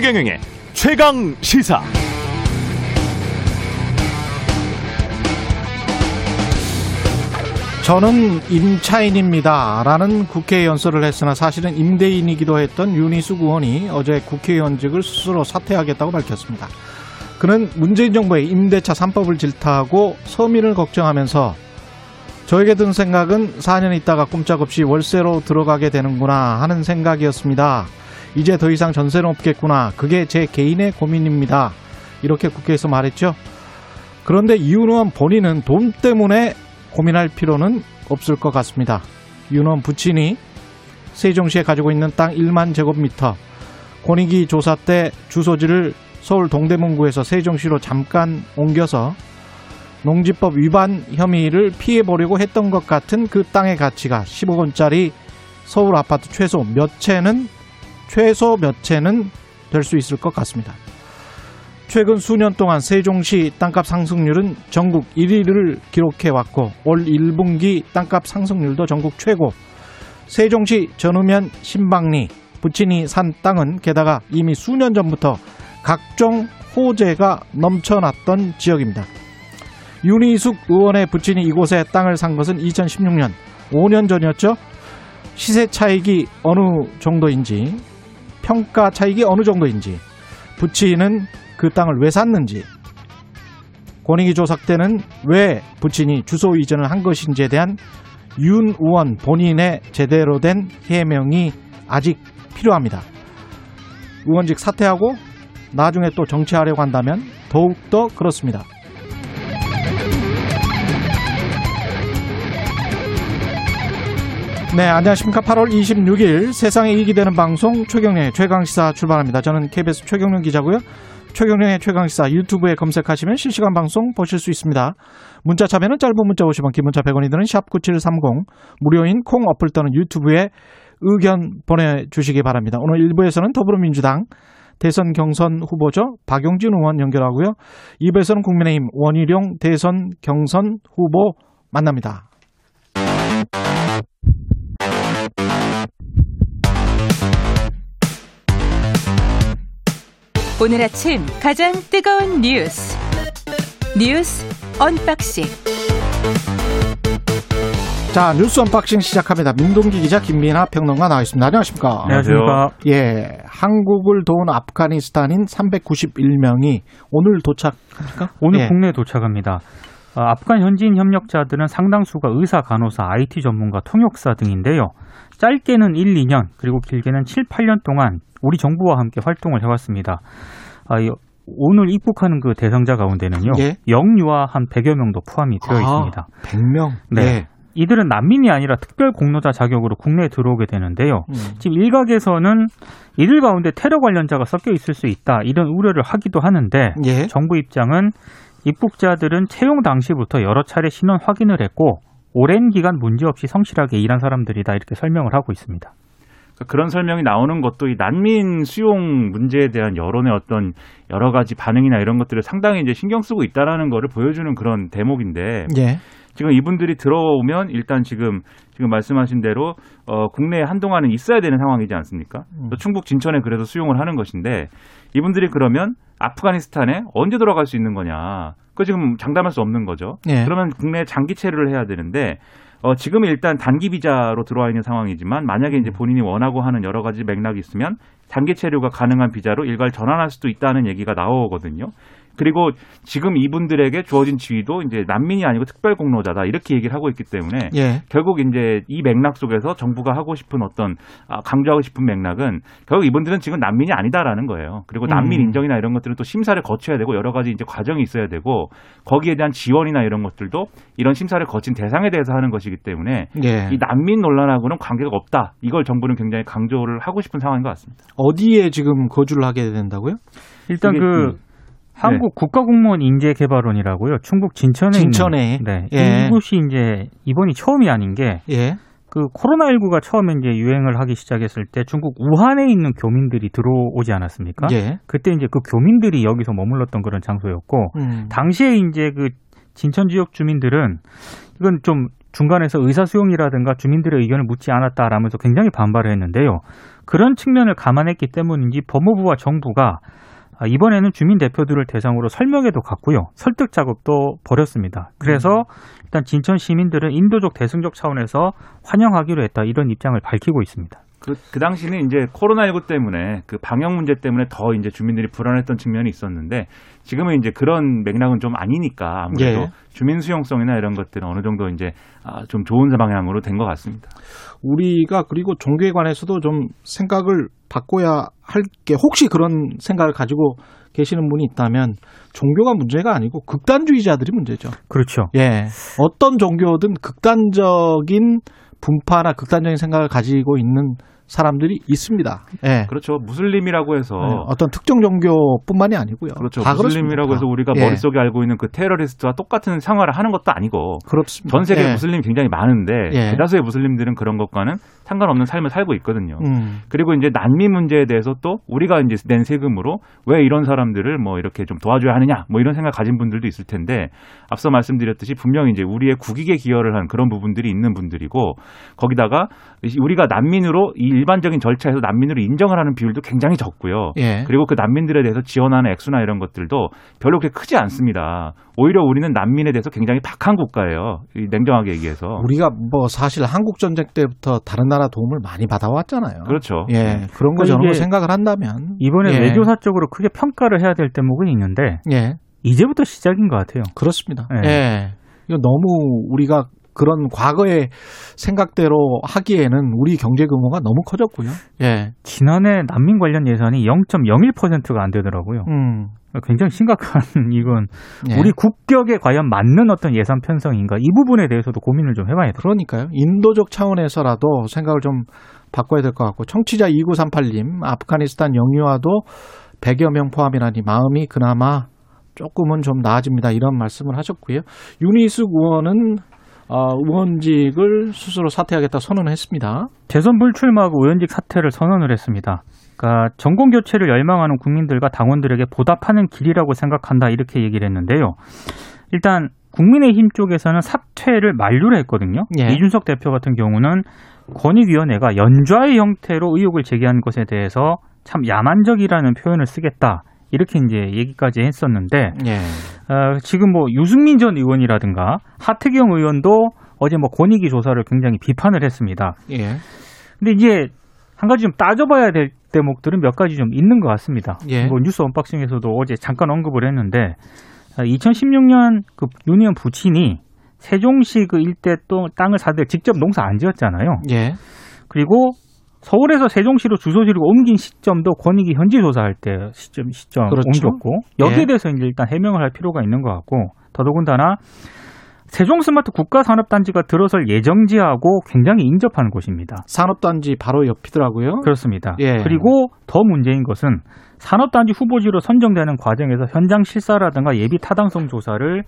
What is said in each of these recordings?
최경영의 최강 시사. 저는 임차인입니다. 라는 국회 연설을 했으나 사실은 임대인이기도 했던 윤희숙 의원이 어제 국회의원직을 스스로 사퇴하겠다고 밝혔습니다. 그는 문재인 정부의 임대차 3법을 질타하고 서민을 걱정하면서 저에게 든 생각은 4년 있다가 꼼짝없이 월세로 들어가게 되는구나 하는 생각이었습니다. 이제 더 이상 전세는 없겠구나. 그게 제 개인의 고민입니다. 이렇게 국회에서 말했죠. 그런데 이윤 의원 본인은 돈 때문에 고민할 필요는 없을 것 같습니다. 윤 의원 부친이 세종시에 가지고 있는 땅 1만 제곱미터 권익위 조사 때 주소지를 서울 동대문구에서 세종시로 잠깐 옮겨서 농지법 위반 혐의를 피해보려고 했던 것 같은 그 땅의 가치가 10억 원짜리 서울 아파트 최소 몇 채는 최소 몇 채는 될 수 있을 것 같습니다. 최근 수년 동안 세종시 땅값 상승률은 전국 1위를 기록해 왔고 올 1분기 땅값 상승률도 전국 최고. 세종시 전우면 신방리 부친이 산 땅은 게다가 이미 수년 전부터 각종 호재가 넘쳐났던 지역입니다. 윤희숙 의원의 부친이 이곳에 땅을 산 것은 2016년 5년 전이었죠. 시세 차익이 어느 정도인지 평가 차익이 어느 정도인지 부친은 그 땅을 왜 샀는지 권익위 조사 때는 왜 부친이 주소 이전을 한 것인지에 대한 윤 의원 본인의 제대로 된 해명이 아직 필요합니다. 의원직 사퇴하고 나중에 또 정치하려고 한다면 더욱더 그렇습니다. 네, 안녕하십니까. 8월 26일 세상에 이익이 되는 방송 최경련의 최강시사 출발합니다. 저는 KBS 최경련 기자고요. 최경련의 최강시사 유튜브에 검색하시면 실시간 방송 보실 수 있습니다. 문자 참여는 짧은 문자 50원, 긴 문자 100원이 드는 샵9730 무료인 콩 어플 또는 유튜브에 의견 보내주시기 바랍니다. 오늘 1부에서는 더불어민주당 대선 경선 후보죠. 박용진 의원 연결하고요. 2부에서는 국민의힘 원희룡 대선 경선 후보 만납니다. 오늘 아침 가장 뜨거운 뉴스 뉴스 unboxing 자 뉴스 unboxing 시작합니다. 민동기 기자 김민하 평론가 나와 있습니다. 안녕하십니까? 안녕하십니까. 예, 한국을 도운 아프가니스탄인 391명이 오늘 도착합니까? 오늘 예. 국내에 도착합니다. 어, 아프간 현지인 협력자들은 상당수가 의사, 간호사, IT 전문가, 통역사 등인데요. 짧게는 1, 2년, 그리고 길게는 7, 8년 동안 우리 정부와 함께 활동을 해왔습니다. 아, 이, 오늘 입국하는 그 대상자 가운데는요. 예. 영유아 한 100여 명도 포함이 되어 있습니다. 100명. 네. 예. 이들은 난민이 아니라 특별 공로자 자격으로 국내에 들어오게 되는데요. 음. 지금 일각에서는 이들 가운데 테러 관련자가 섞여 있을 수 있다 이런 우려를 하기도 하는데 예. 정부 입장은 입국자들은 채용 당시부터 여러 차례 신원 확인을 했고 오랜 기간 문제없이 성실하게 일한 사람들이다 이렇게 설명을 하고 있습니다. 그러니까 그런 설명이 나오는 것도 이 난민 수용 문제에 대한 여론의 어떤 여러 가지 반응이나 이런 것들을 상당히 이제 신경 쓰고 있다라는 거를 보여주는 그런 대목인데 예. 지금 이분들이 들어오면 일단 지금 지금 말씀하신 대로 어 국내에 한동안은 있어야 되는 상황이지 않습니까? 또 충북 진천에 그래서 수용을 하는 것인데 이분들이 그러면 아프가니스탄에 언제 돌아갈 수 있는 거냐? 그 지금 장담할 수 없는 거죠. 예. 그러면 국내에 장기 체류를 해야 되는데 어, 지금은 일단 단기 비자로 들어와 있는 상황이지만 만약에 이제 본인이 원하고 하는 여러 가지 맥락이 있으면 장기 체류가 가능한 비자로 일괄 전환할 수도 있다는 얘기가 나오거든요. 그리고 지금 이분들에게 주어진 지위도 이제 난민이 아니고 특별 공로자다 이렇게 얘기를 하고 있기 때문에 예. 결국 이제 이 맥락 속에서 정부가 하고 싶은 어떤 아, 강조하고 싶은 맥락은 결국 이분들은 지금 난민이 아니다라는 거예요. 그리고 난민 음. 인정이나 이런 것들은 또 심사를 거쳐야 되고 여러 가지 이제 과정이 있어야 되고 거기에 대한 지원이나 이런 것들도 이런 심사를 거친 대상에 대해서 하는 것이기 때문에 예. 이 난민 논란하고는 관계가 없다. 이걸 정부는 굉장히 강조를 하고 싶은 상황인 것 같습니다. 어디에 지금 거주를 하게 된다고요? 일단 그 음, 한국 국가공무원 인재 개발원이라고요. 충북 진천에 진천에. 있는 네. 예. 이곳이 이제 이번이 처음이 아닌 게 예. 그 코로나19가 처음에 이제 유행을 하기 시작했을 때 중국 우한에 있는 교민들이 들어오지 않았습니까? 예. 그때 이제 그 교민들이 여기서 머물렀던 그런 장소였고 음. 당시에 이제 그 진천 지역 주민들은 이건 좀 중간에서 의사 수용이라든가 주민들의 의견을 묻지 않았다라면서 굉장히 반발을 했는데요. 그런 측면을 감안했기 때문인지 법무부와 정부가 아, 이번에는 주민 대표들을 대상으로 설명회도 갔고요. 설득 작업도 벌였습니다. 그래서 일단 진천 시민들은 인도적 대승적 차원에서 환영하기로 했다 이런 입장을 밝히고 있습니다. 그, 그 당시는 이제 코로나19 때문에 그 방역 문제 때문에 더 이제 주민들이 불안했던 측면이 있었는데 지금은 이제 그런 맥락은 좀 아니니까 아무래도 예. 주민 수용성이나 이런 것들은 어느 정도 이제 아, 좀 좋은 방향으로 된 것 같습니다. 우리가 그리고 종교에 관해서도 좀 생각을 바꿔야 할 게 혹시 그런 생각을 가지고 계시는 분이 있다면 종교가 문제가 아니고 극단주의자들이 문제죠. 그렇죠. 예. 어떤 종교든 극단적인 분파나 극단적인 생각을 가지고 있는 사람들이 있습니다. 예. 그렇죠. 무슬림이라고 해서 네, 어떤 특정 종교뿐만이 아니고요. 그렇죠. 다 무슬림이라고 그렇습니다. 해서 우리가 예. 머릿속에 알고 있는 그 테러리스트와 똑같은 생활을 하는 것도 아니고 그렇습니다. 전 세계 예. 무슬림이 굉장히 많은데 예. 대다수의 무슬림들은 그런 것과는 상관없는 삶을 살고 있거든요. 음. 그리고 이제 난민 문제에 대해서 또 우리가 이제 낸 세금으로 왜 이런 사람들을 뭐 이렇게 좀 도와줘야 하느냐 뭐 이런 생각 가진 분들도 있을 텐데 앞서 말씀드렸듯이 분명히 이제 우리의 국익에 기여를 한 그런 부분들이 있는 분들이고 거기다가 우리가 난민으로 이 일반적인 절차에서 난민으로 인정을 하는 비율도 굉장히 적고요. 예. 그리고 그 난민들에 대해서 지원하는 액수나 이런 것들도 별로 그렇게 크지 않습니다. 오히려 우리는 난민에 대해서 굉장히 박한 국가예요. 이 냉정하게 얘기해서. 우리가 뭐 사실 한국 전쟁 때부터 다른 나라 도움을 많이 받아왔잖아요. 그렇죠. 예. 그런 거 그러니까 저런 거 생각을 한다면 이번에 예. 외교사적으로 크게 평가를 해야 될 대목은 있는데 예. 이제부터 시작인 것 같아요. 그렇습니다. 예. 예. 이거 너무 우리가 그런 과거의 생각대로 하기에는 우리 경제 규모가 너무 커졌고요. 예. 지난해 난민 관련 예산이 0.01%가 안 되더라고요. 음. 굉장히 심각한 이건 예. 우리 국격에 과연 맞는 어떤 예산 편성인가 이 부분에 대해서도 고민을 좀 해봐야 돼요. 그러니까요. 인도적 차원에서라도 생각을 좀 바꿔야 될 것 같고 청취자 2938님 아프가니스탄 영유아도 100여 명 포함이라니 마음이 그나마 조금은 좀 나아집니다. 이런 말씀을 하셨고요. 유니스 의원은 어, 의원직을 스스로 사퇴하겠다 선언했습니다. 대선 불출마하고 의원직 사퇴를 선언을 했습니다. 그러니까 전공 교체를 열망하는 국민들과 당원들에게 보답하는 길이라고 생각한다 이렇게 얘기를 했는데요. 일단 국민의힘 쪽에서는 사퇴를 만류를 했거든요. 예. 이준석 대표 같은 경우는 권익위원회가 연좌의 형태로 의혹을 제기한 것에 대해서 참 야만적이라는 표현을 쓰겠다. 이렇게 이제 얘기까지 했었는데 예. 어, 지금 뭐 유승민 전 의원이라든가 하태경 의원도 어제 뭐 권익위 조사를 굉장히 비판을 했습니다. 예. 근데 이제 한 가지 좀 따져봐야 될 대목들은 몇 가지 좀 있는 것 같습니다. 예. 뭐 뉴스 언박싱에서도 어제 잠깐 언급을 했는데 2016년 그 유니언 부친이 세종시 그 일대 또 땅을 사들 직접 농사 안 지었잖아요. 예. 그리고 서울에서 세종시로 주소지를 옮긴 시점도 권익위 현지 조사할 때 시점 시점 그렇죠. 옮겼고 여기에 예. 대해서 이제 일단 해명을 할 필요가 있는 것 같고 더더군다나 세종 스마트 국가산업단지가 들어설 예정지하고 굉장히 인접한 곳입니다. 산업단지 바로 옆이더라고요. 그렇습니다. 예. 그리고 더 문제인 것은 산업단지 후보지로 선정되는 과정에서 현장 실사라든가 예비 타당성 조사를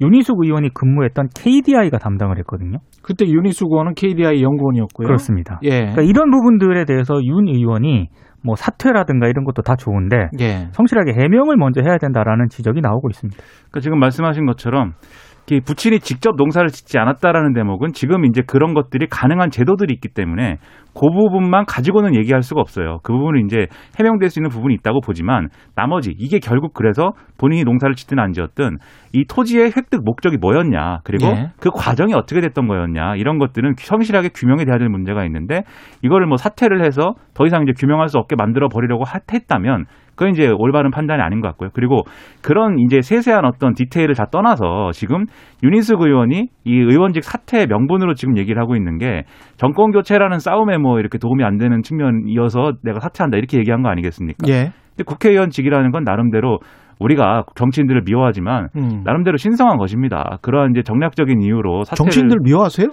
윤희숙 의원이 근무했던 KDI가 담당을 했거든요. 그때 유니스 의원은 KDI 연구원이었고요. 그렇습니다. 예. 그러니까 이런 부분들에 대해서 윤 의원이 뭐 사퇴라든가 이런 것도 다 좋은데 예. 성실하게 해명을 먼저 해야 된다라는 지적이 나오고 있습니다. 그러니까 지금 말씀하신 것처럼 이 부친이 직접 농사를 짓지 않았다라는 대목은 지금 이제 그런 것들이 가능한 제도들이 있기 때문에 그 부분만 가지고는 얘기할 수가 없어요. 그 부분은 이제 해명될 수 있는 부분이 있다고 보지만 나머지 이게 결국 그래서 본인이 농사를 짓든 안 지었든 이 토지의 획득 목적이 뭐였냐 그리고 예. 그 과정이 어떻게 됐던 거였냐 이런 것들은 성실하게 규명이 돼야 될 문제가 있는데 이거를 뭐 사퇴를 해서 더 이상 이제 규명할 수 없게 만들어 버리려고 하- 했다면 그건 이제 올바른 판단이 아닌 것 같고요. 그리고 그런 이제 세세한 어떤 디테일을 다 떠나서 지금 윤인숙 의원이 이 의원직 사퇴 명분으로 지금 얘기를 하고 있는 게 정권 교체라는 싸움에 뭐 이렇게 도움이 안 되는 측면이어서 내가 사퇴한다 이렇게 얘기한 거 아니겠습니까? 예. 근데 국회의원직이라는 건 나름대로 우리가 정치인들을 미워하지만 음. 나름대로 신성한 것입니다. 그러한 이제 정략적인 이유로 사퇴를 정치인들 미워하세요?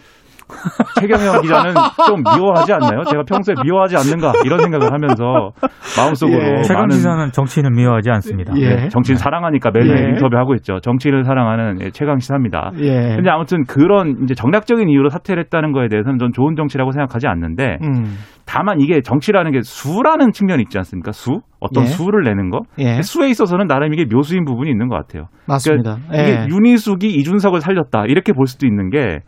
최경영 기자는 좀 미워하지 않나요? 제가 평소에 미워하지 않는가 이런 생각을 하면서 마음속으로 예. 최강 많은 지사는 정치인을 미워하지 않습니다. 예. 네, 정치인 사랑하니까 매일매일 예. 인터뷰하고 있죠. 정치인을 사랑하는 예, 최강 시사입니다. 예. 근데 아무튼 그런 이제 정략적인 이유로 사퇴를 했다는 거에 대해서는 전 좋은 정치라고 생각하지 않는데 음. 다만 이게 정치라는 게 수라는 측면이 있지 않습니까? 수 어떤 예. 수를 내는 거 예. 수에 있어서는 나름 이게 묘수인 부분이 있는 것 같아요. 맞습니다. 이게 예. 윤희숙이 이준석을 살렸다 이렇게 볼 수도 있는 게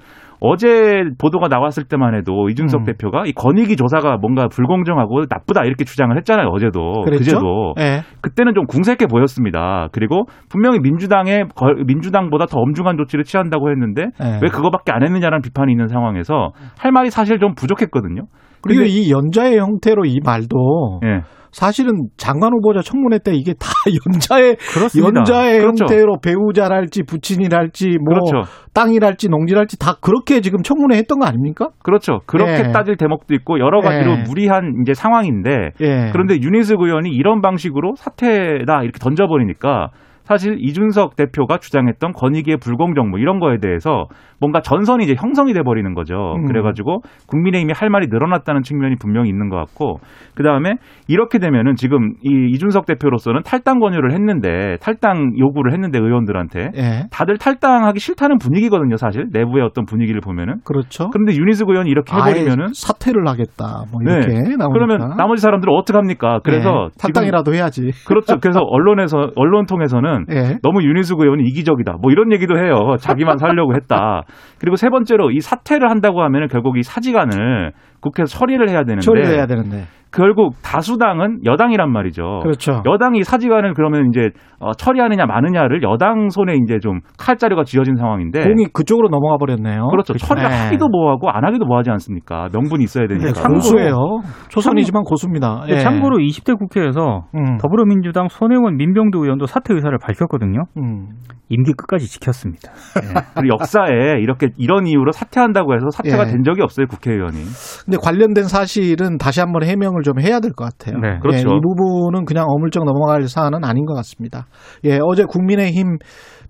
어제 보도가 나왔을 때만 해도 이준석 음. 대표가 이 권익위 조사가 뭔가 불공정하고 나쁘다 이렇게 주장을 했잖아요. 어제도 그랬죠? 그제도 예. 그때는 좀 궁색해 보였습니다. 그리고 분명히 민주당의 거- 민주당보다 더 엄중한 조치를 취한다고 했는데 예. 왜 그거밖에 안 했느냐라는 비판이 있는 상황에서 할 말이 사실 좀 부족했거든요. 그리고 이 연자의 형태로 이 말도 예. 사실은 장관 후보자 청문회 때 이게 다 연자의 그렇습니다. 연자의 그렇죠. 형태로 배우자랄지 부친이랄지 뭐 그렇죠. 땅이랄지 농지랄지 다 그렇게 지금 청문회 했던 거 아닙니까? 그렇죠. 그렇게 예. 따질 대목도 있고 여러 가지로 예. 무리한 이제 상황인데 예. 그런데 윤희숙 의원이 이런 방식으로 사퇴다 이렇게 던져버리니까 사실 이준석 대표가 주장했던 권익위의 불공정 뭐 이런 거에 대해서 뭔가 전선이 이제 형성이 돼 버리는 거죠. 음. 그래가지고 국민의힘이 할 말이 늘어났다는 측면이 분명히 있는 것 같고 그 다음에 이렇게 되면은 지금 이 이준석 대표로서는 탈당 권유를 했는데 탈당 요구를 했는데 의원들한테 예. 다들 탈당하기 싫다는 분위기거든요. 사실 내부의 어떤 분위기를 보면은 그렇죠. 그런데 윤희숙 의원이 이렇게 해버리면은 사퇴를 하겠다. 뭐 네. 이렇게 나오니까. 그러면 나머지 사람들은 어떻게 합니까? 그래서 예. 탈당이라도 해야지. 그렇죠. 그래서 언론에서 언론 통해서는 예. 너무 윤희숙 의원이 이기적이다. 뭐 이런 얘기도 해요. 자기만 살려고 했다. 그리고 세 번째로 이 사퇴를 한다고 하면은 결국 이 사직안을 국회에서 처리를 해야 되는데 처리를 해야 되는데. 결국 다수당은 여당이란 말이죠. 그렇죠. 여당이 사직안을 그러면 이제 어, 처리하느냐 마느냐를 여당 손에 이제 좀 칼자루가 쥐어진 상황인데 공이 그쪽으로 넘어가 버렸네요. 그렇죠. 처리를 네. 하기도 뭐하고 안 하기도 뭐하지 않습니까? 명분이 있어야 네, 되니까. 고수예요. 초선이지만 고수입니다. 네, 예. 참고로 20대 국회에서 음. 더불어민주당 손혜원 민병두 의원도 사퇴 의사를 밝혔거든요. 음. 임기 끝까지 지켰습니다. 그리고 역사에 이렇게 이런 이유로 사퇴한다고 해서 사퇴가 예. 된 적이 없어요 국회의원이. 근데 관련된 사실은 다시 한번 해명을 좀 해야 될 것 같아요. 네. 그렇죠. 예, 이 부분은 그냥 어물쩍 넘어갈 사안은 아닌 것 같습니다. 예, 어제 국민의힘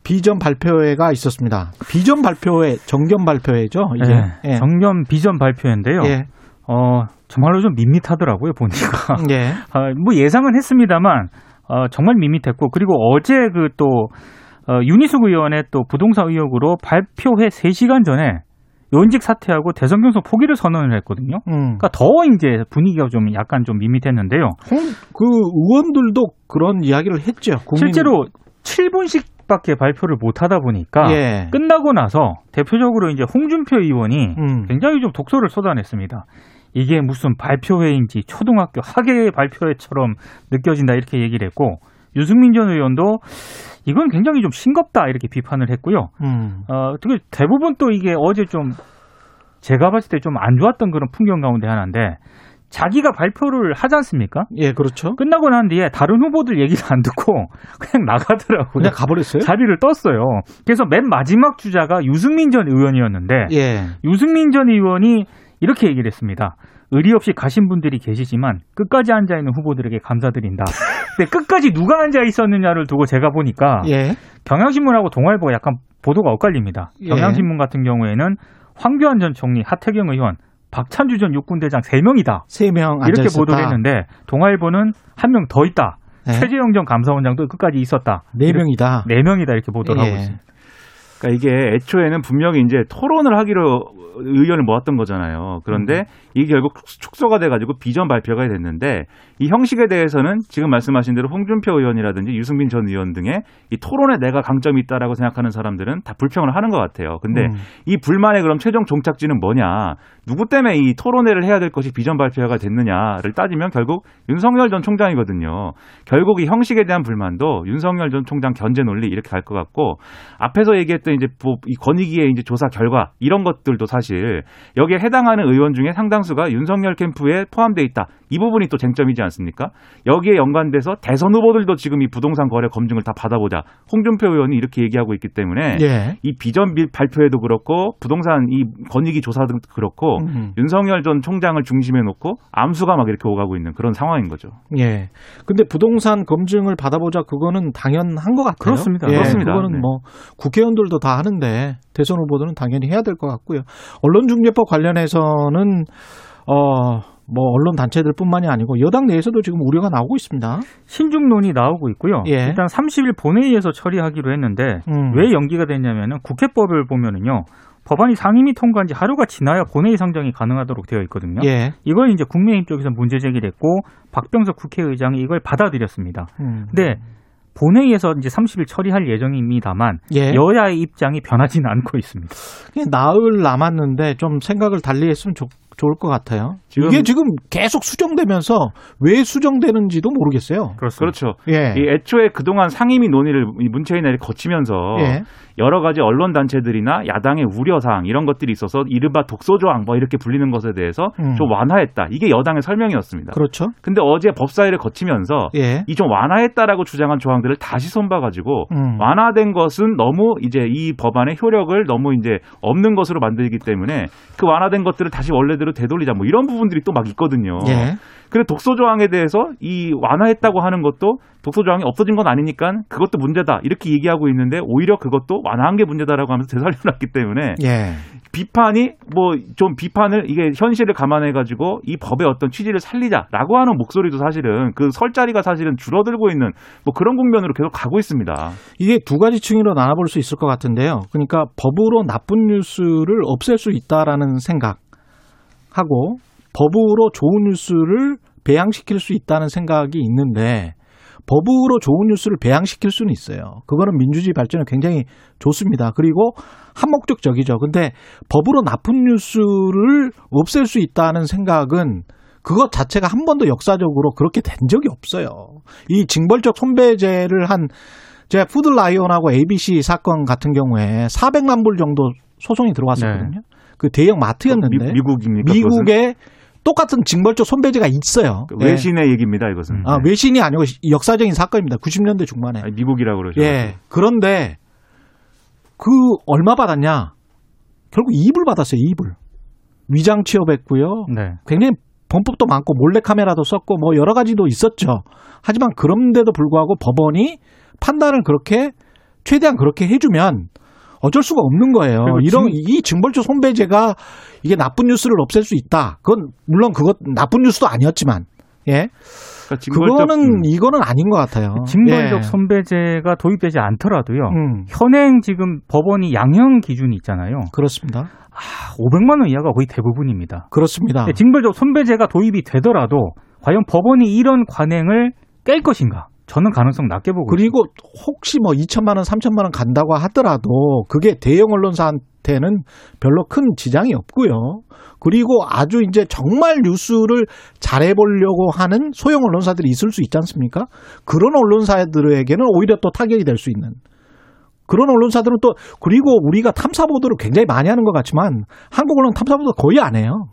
비전 발표회가 있었습니다. 비전 발표회, 정견 발표회죠, 이제. 네, 예. 정년 비전 발표인데요. 예. 어, 정말로 좀 밋밋하더라고요, 보니까. 예. 아, 뭐 예상은 했습니다만 어, 정말 밋밋했고 그리고 어제 그또 어, 윤희숙 의원의 또 부동산 의혹으로 발표회 3시간 전에 연직 사퇴하고 대선 경선 포기를 선언을 했거든요. 음. 그러니까 더 이제 분위기가 좀 약간 좀 밋밋했는데요. 홍, 그 의원들도 그런 이야기를 했죠. 국민- 실제로 7분씩 밖에 발표를 못 하다 보니까 예. 끝나고 나서 대표적으로 이제 홍준표 의원이 음. 굉장히 좀 독소를 쏟아냈습니다. 이게 무슨 발표회인지 초등학교 학예 발표회처럼 느껴진다 이렇게 얘기를 했고 유승민 전 의원도 이건 굉장히 좀 싱겁다 이렇게 비판을 했고요. 음. 어, 되게 대부분 또 이게 어제 좀 제가 봤을 때 좀 안 좋았던 그런 풍경 가운데 하나인데 자기가 발표를 하지 않습니까? 예, 그렇죠. 끝나고 난 뒤에 다른 후보들 얘기를 안 듣고 그냥 나가더라고요. 그냥 가버렸어요? 자리를 떴어요. 그래서 맨 마지막 주자가 유승민 전 의원이었는데 예. 유승민 전 의원이 이렇게 얘기를 했습니다. 의리 없이 가신 분들이 계시지만 끝까지 앉아 있는 후보들에게 감사드린다. 근데 끝까지 누가 앉아 있었느냐를 두고 제가 보니까 예. 경향신문하고 동아일보가 약간 보도가 엇갈립니다. 예. 경향신문 같은 경우에는 황교안 전 총리, 하태경 의원, 박찬주 전 육군대장 3명이다. 세명 앉아 이렇게 있었다. 보도를 했는데 동아일보는 한 명 더 있다. 네. 최재형 전 감사원장도 끝까지 있었다. 네 명이다. 네 명이다 이렇게 보도를 예. 하고 있습니다. 그러니까 이게 애초에는 분명히 이제 토론을 하기로 의견을 모았던 거잖아요. 그런데 이게 결국 축소가 돼가지고 비전 발표가 됐는데 이 형식에 대해서는 지금 말씀하신 대로 홍준표 의원이라든지 유승민 전 의원 등의 이 토론에 내가 강점이 있다라고 생각하는 사람들은 다 불평을 하는 것 같아요. 근데 음. 이 불만의 그럼 최종 종착지는 뭐냐? 누구 때문에 이 토론회를 해야 될 것이 비전 발표가 됐느냐를 따지면 결국 윤석열 전 총장이거든요. 결국 이 형식에 대한 불만도 윤석열 전 총장 견제 논리 이렇게 갈 것 같고 앞에서 얘기했던 이제 뭐이 권익위의 이제 조사 결과 이런 것들도 사실 여기에 해당하는 의원 중에 상당수가 윤석열 캠프에 포함돼 있다. 이 부분이 또 쟁점이지 않습니까? 여기에 연관돼서 대선 후보들도 지금 이 부동산 거래 검증을 다 받아보자. 홍준표 의원이 이렇게 얘기하고 있기 때문에 예. 이 비전 빌 발표에도 그렇고 부동산 이 권익위 조사 등도 그렇고 음. 윤석열 전 총장을 중심에 놓고 암수가 막 이렇게 오가고 있는 그런 상황인 거죠. 예. 근데 부동산 검증을 받아보자 그거는 당연한 것 같아요. 그렇습니다. 예, 그렇습니다. 그거는 네. 뭐 국회의원들도 다 하는데 대선 후보들은 당연히 해야 될 것 같고요. 언론중재법 관련해서는 어. 뭐 언론 단체들뿐만이 아니고 여당 내에서도 지금 우려가 나오고 있습니다. 신중론이 나오고 있고요. 예. 일단 30일 본회의에서 처리하기로 했는데 음. 왜 연기가 됐냐면은 국회법을 보면은요. 법안이 상임위 통과한 지 하루가 지나야 본회의 상정이 가능하도록 되어 있거든요. 예. 이걸 이제 국민의힘 쪽에서 문제 제기됐고 박병석 국회의장이 이걸 받아들였습니다. 음. 근데 본회의에서 이제 30일 처리할 예정입니다만 예. 여야의 입장이 변하지는 않고 있습니다. 나흘 남았는데 좀 생각을 달리했으면 좋, 좋을 것 같아요. 지금- 이게 지금 계속 수정되면서 왜 수정되는지도 모르겠어요. 그렇죠. 예. 이 애초에 그동안 상임위 논의를 이 문체위에 거치면서 예. 여러 가지 언론 단체들이나 야당의 우려 사항 이런 것들이 있어서 이른바 독소 조항 뭐 이렇게 불리는 것에 대해서 음. 좀 완화했다. 이게 여당의 설명이었습니다. 그렇죠. 근데 어제 법사위를 거치면서 예. 이좀 완화했다라고 주장한 조항들을 다시 손봐 가지고 음. 완화된 것은 너무 이제 이 법안의 효력을 너무 이제 없는 것으로 만들기 때문에 그 완화된 것들을 다시 원래대로 되돌리자 뭐 이런 부분들이 또 막 있거든요. 예. 그래 독소 조항에 대해서 이 완화했다고 하는 것도 독소 조항이 없어진 건 아니니까 그것도 문제다 이렇게 얘기하고 있는데 오히려 그것도 완화한 게 문제다라고 하면서 되살려놨기 때문에 예. 비판이 뭐 좀 비판을 이게 현실을 감안해 가지고 이 법의 어떤 취지를 살리자라고 하는 목소리도 사실은 그 설 자리가 사실은 줄어들고 있는 뭐 그런 국면으로 계속 가고 있습니다. 이게 두 가지 층위로 나눠볼 수 있을 것 같은데요. 그러니까 법으로 나쁜 뉴스를 없앨 수 있다라는 생각 하고 법으로 좋은 뉴스를 배양시킬 수 있다는 생각이 있는데 법으로 좋은 뉴스를 배양시킬 수는 있어요. 그거는 민주주의 발전에 굉장히 좋습니다. 그리고 한목적적이죠. 근데 법으로 나쁜 뉴스를 없앨 수 있다는 생각은 그것 자체가 한 번도 역사적으로 그렇게 된 적이 없어요. 이 징벌적 손배제를 한 제가 푸드라이온하고 ABC 사건 같은 경우에 400만 불 정도 소송이 들어왔었거든요. 그 대형 마트였는데 미, 미국입니까? 미국에 똑같은 징벌적 손배제가 있어요. 그 외신의 얘기입니다. 이것은. 아, 네. 외신이 아니고 역사적인 사건입니다. 90년대 중반에. 아니, 미국이라고 그러죠. 예. 그런데 그 얼마 받았냐? 결국 2불 받았어요. 2불. 위장 취업했고요. 네. 굉장히 범법도 많고 몰래 카메라도 썼고 뭐 여러 가지도 있었죠. 하지만 그런데도 불구하고 법원이 판단을 그렇게 최대한 그렇게 해주면 어쩔 수가 없는 거예요. 이런 징- 이 징벌적 손배제가 이게 나쁜 뉴스를 없앨 수 있다. 그건 물론 그것 나쁜 뉴스도 아니었지만 예. 그러니까 그거는 음. 이거는 아닌 것 같아요. 징벌적 예. 손배제가 도입되지 않더라도요. 음, 현행 지금 법원이 양형 기준이 있잖아요. 그렇습니다. 500만 원 이하가 거의 대부분입니다. 그렇습니다. 네, 징벌적 손배제가 도입이 되더라도 과연 법원이 이런 관행을 깰 것인가? 저는 가능성 낮게 보고 그리고 혹시 뭐 2천만 원, 3천만 원 간다고 하더라도 그게 대형 언론사한테는 별로 큰 지장이 없고요. 그리고 아주 이제 정말 뉴스를 잘해 보려고 하는 소형 언론사들이 있을 수 있지 않습니까? 그런 언론사들에게는 오히려 또 타격이 될 수 있는. 그런 언론사들은 또 그리고 우리가 탐사 보도를 굉장히 많이 하는 것 같지만 한국 언론 탐사 보도 거의 안 해요.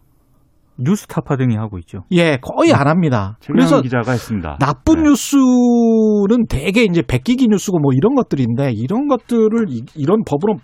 뉴스타파 등이 하고 있죠. 예, 거의 안 합니다. 그래서 기자가 했습니다. 나쁜 네. 뉴스는 대개 이제 베끼기 뉴스고 뭐 이런 것들인데 이런 것들을 이- 이런 법으로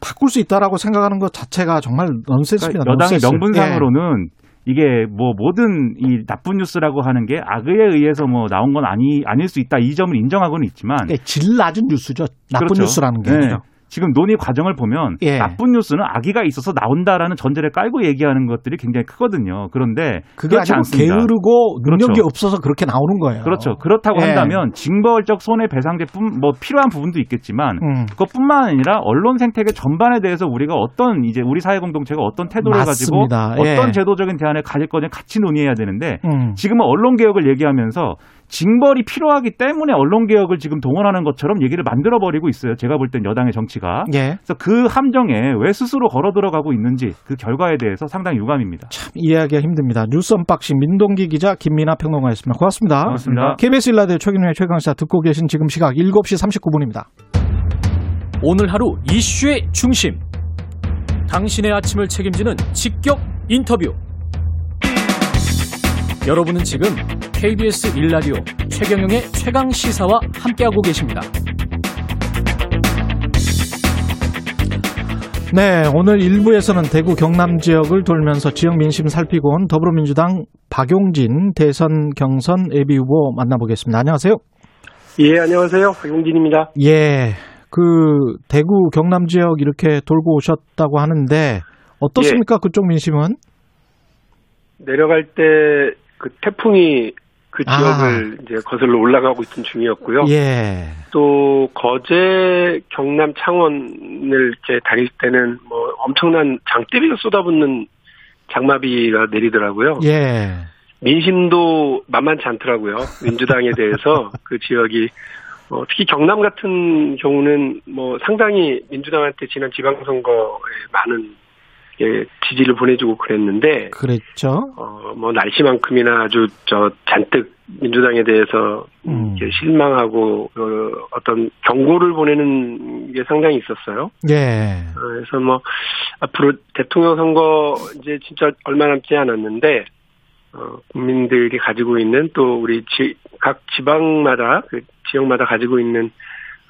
바꿀 수 있다라고 생각하는 것 자체가 정말 넌센스입니다. 그러니까 여당의. 명분상으로는 이게 뭐 모든 이 나쁜 뉴스라고 하는 게 악의에 의해서 뭐 나온 건 아니 아닐 수 있다 이 점을 인정하고는 있지만 예. 질 낮은 뉴스죠. 나쁜 그렇죠. 뉴스라는 게. 네. 지금 논의 과정을 보면 예. 나쁜 뉴스는 악의가 있어서 나온다라는 전제를 깔고 얘기하는 것들이 굉장히 크거든요. 그런데 그게 아니고 않습니다. 게으르고 능력이 그렇죠. 없어서 그렇게 나오는 거예요. 그렇죠. 그렇다고 예. 한다면 징벌적 손해배상제뿐 뭐 필요한 부분도 있겠지만 음. 그것뿐만 아니라 언론 생태계 전반에 대해서 우리가 어떤 이제 우리 사회 공동체가 어떤 태도를 맞습니다. 가지고 예. 어떤 제도적인 대안을 가질 거냐 같이 논의해야 되는데 음. 지금은 언론 개혁을 얘기하면서 징벌이 필요하기 때문에 언론 개혁을 지금 동원하는 것처럼 얘기를 만들어 버리고 있어요. 제가 볼 땐 여당의 정치가. 예. 그래서 그 함정에 왜 스스로 걸어 들어가고 있는지 그 결과에 대해서 상당히 유감입니다. 참 이해하기가 힘듭니다. 뉴스 unboxing 민동기 기자 김민하 평론가였습니다. 고맙습니다. 고맙습니다. KBS 일라디오 최경영의 최강시사 듣고 계신 지금 시각 7시 39분입니다. 오늘 하루 이슈의 중심. 당신의 아침을 책임지는 직격 인터뷰. 여러분은 지금 KBS 일라디오 최경영의 최강 시사와 함께하고 계십니다. 네, 오늘 1부에서는 대구 경남 지역을 돌면서 지역 민심 살피고 온 더불어민주당 박용진 대선 경선 예비 후보 만나보겠습니다. 안녕하세요. 예, 안녕하세요. 박용진입니다. 예, 그 대구 경남 지역 이렇게 돌고 오셨다고 하는데 어떻습니까? 그쪽 민심은? 내려갈 때 그 태풍이 그 아. 지역을 이제 거슬러 올라가고 있던 중이었고요. 예, 또 거제, 경남, 창원을 이렇게 다닐 때는 뭐 엄청난 장대비가 쏟아붓는 장마비가 내리더라고요. 예, 민심도 만만치 않더라고요. 민주당에 대해서 그 지역이 어, 특히 경남 같은 경우는 뭐 상당히 민주당한테 지난 지방선거에 많은 예, 지지를 보내주고 그랬는데 그랬죠. 어, 뭐 날씨만큼이나 아주 저 잔뜩 민주당에 대해서 음. 실망하고 어, 어떤 경고를 보내는 게 상당히 있었어요. 예. 어, 그래서 뭐 앞으로 대통령 선거 이제 진짜 얼마 남지 않았는데 어, 국민들이 가지고 있는 또 우리 지, 각 지방마다 그 지역마다 가지고 있는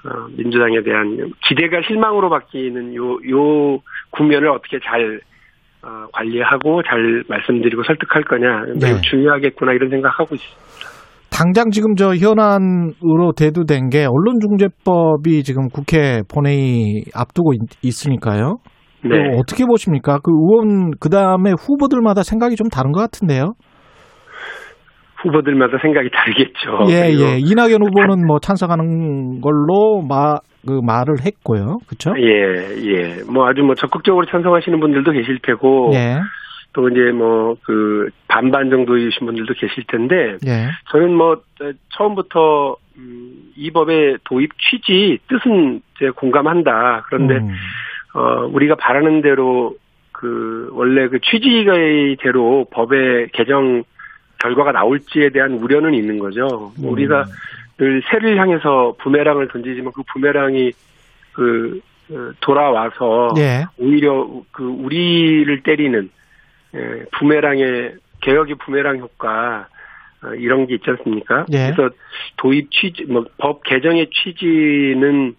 어, 민주당에 대한 기대가 실망으로 바뀌는 요, 요 국면을 어떻게 잘 어, 관리하고 잘 말씀드리고 설득할 거냐 매우 네. 중요하겠구나 이런 생각하고 있습니다. 당장 지금 저 현안으로 대두된 게 언론중재법이 지금 국회 본회의 앞두고 있, 으니까요 네. 어떻게 보십니까? 그 의원 그 다음에 후보들마다 생각이 좀 다른 것 같은데요. 후보들마다 생각이 다르겠죠. 예, 예. 이낙연 후보는 뭐 찬성하는 걸로 마, 그 말을 했고요. 그렇죠? 예, 예. 뭐 아주 뭐 적극적으로 찬성하시는 분들도 계실 테고 예. 또 이제 뭐 그 반반 정도이신 분들도 계실 텐데 예. 저는 뭐 어, 처음부터 음, 이 법의 도입 취지 뜻은 이제 공감한다. 그런데 음, 어 우리가 바라는 대로 그 원래 그 취지대로 법의 개정 결과가 나올지에 대한 우려는 있는 거죠. 뭐 음. 우리가 늘 새를 향해서 부메랑을 던지지만 그 부메랑이 그 어, 돌아와서 예. 오히려 그 우리를 때리는 예, 부메랑의 개혁의 부메랑 효과 어, 이런 게 있지 않습니까? 예. 그래서 도입 취지 뭐 법 개정의 취지는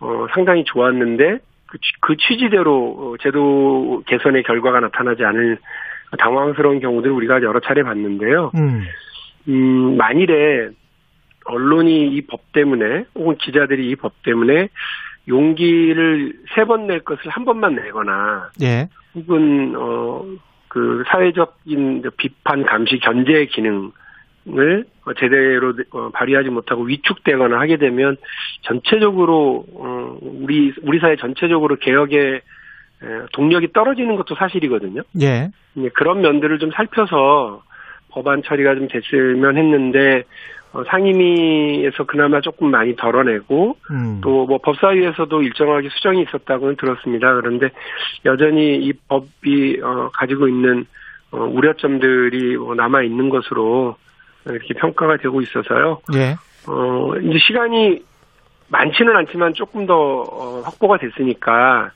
어, 상당히 좋았는데 그, 취- 그 취지대로 어, 제도 개선의 결과가 나타나지 않을 당황스러운 경우들 을 우리가 여러 차례 봤는데요. 음. 음, 만일에 언론이 이 법 때문에 혹은 기자들이 이 법 때문에 용기를 세 번 낼 것을 한 번만 내거나 예. 혹은 어 그 사회적인 비판 감시 견제 기능을 어, 제대로 어, 발휘하지 못하고 위축되거나 하게 되면 전체적으로 어 우리 우리 사회 전체적으로 개혁의 에, 동력이 떨어지는 것도 사실이거든요. 예. 예, 그런 면들을 좀 살펴서 법안 처리가 좀 됐으면 했는데 어, 상임위에서 그나마 조금 많이 덜어내고 음. 또뭐 법사위에서도 일정하게 수정이 있었다고는 들었습니다. 그런데 여전히 이 법이 어, 가지고 있는 어, 우려점들이 뭐 남아 있는 것으로 이렇게 평가가 되고 있어서요. 예. 어, 이제 시간이 많지는 않지만 조금 더 어, 확보가 됐으니까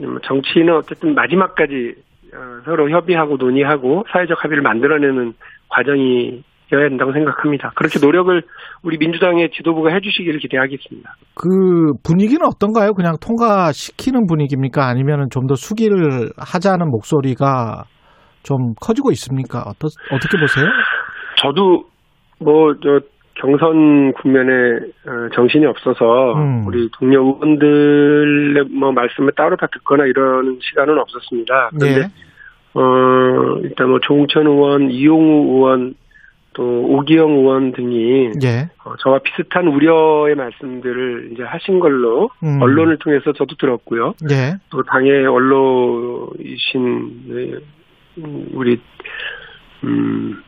음, 정치는 어쨌든 마지막까지 어, 서로 협의하고 논의하고 사회적 합의를 만들어내는 과정이 어야 된다고 생각합니다. 그렇게 노력을 우리 민주당의 지도부가 해주시기를 기대하겠습니다. 그 분위기는 어떤가요? 그냥 통과시키는 분위기입니까? 아니면 좀 더 수기를 하자는 목소리가 좀 커지고 있습니까? 어떠, 어떻게 보세요? 저도 뭐 저 경선 국면에 어, 정신이 없어서 음. 우리 동료 의원들의 뭐 말씀을 따로 다 듣거나 이런 시간은 없었습니다. 그런데 예. 어 일단 뭐 조웅천 의원, 이용우 의원 또 오기영 의원 등이 예. 어, 저와 비슷한 우려의 말씀들을 이제 하신 걸로 음. 언론을 통해서 저도 들었고요. 예. 또 당의 언론이신 네, 음, 우리 음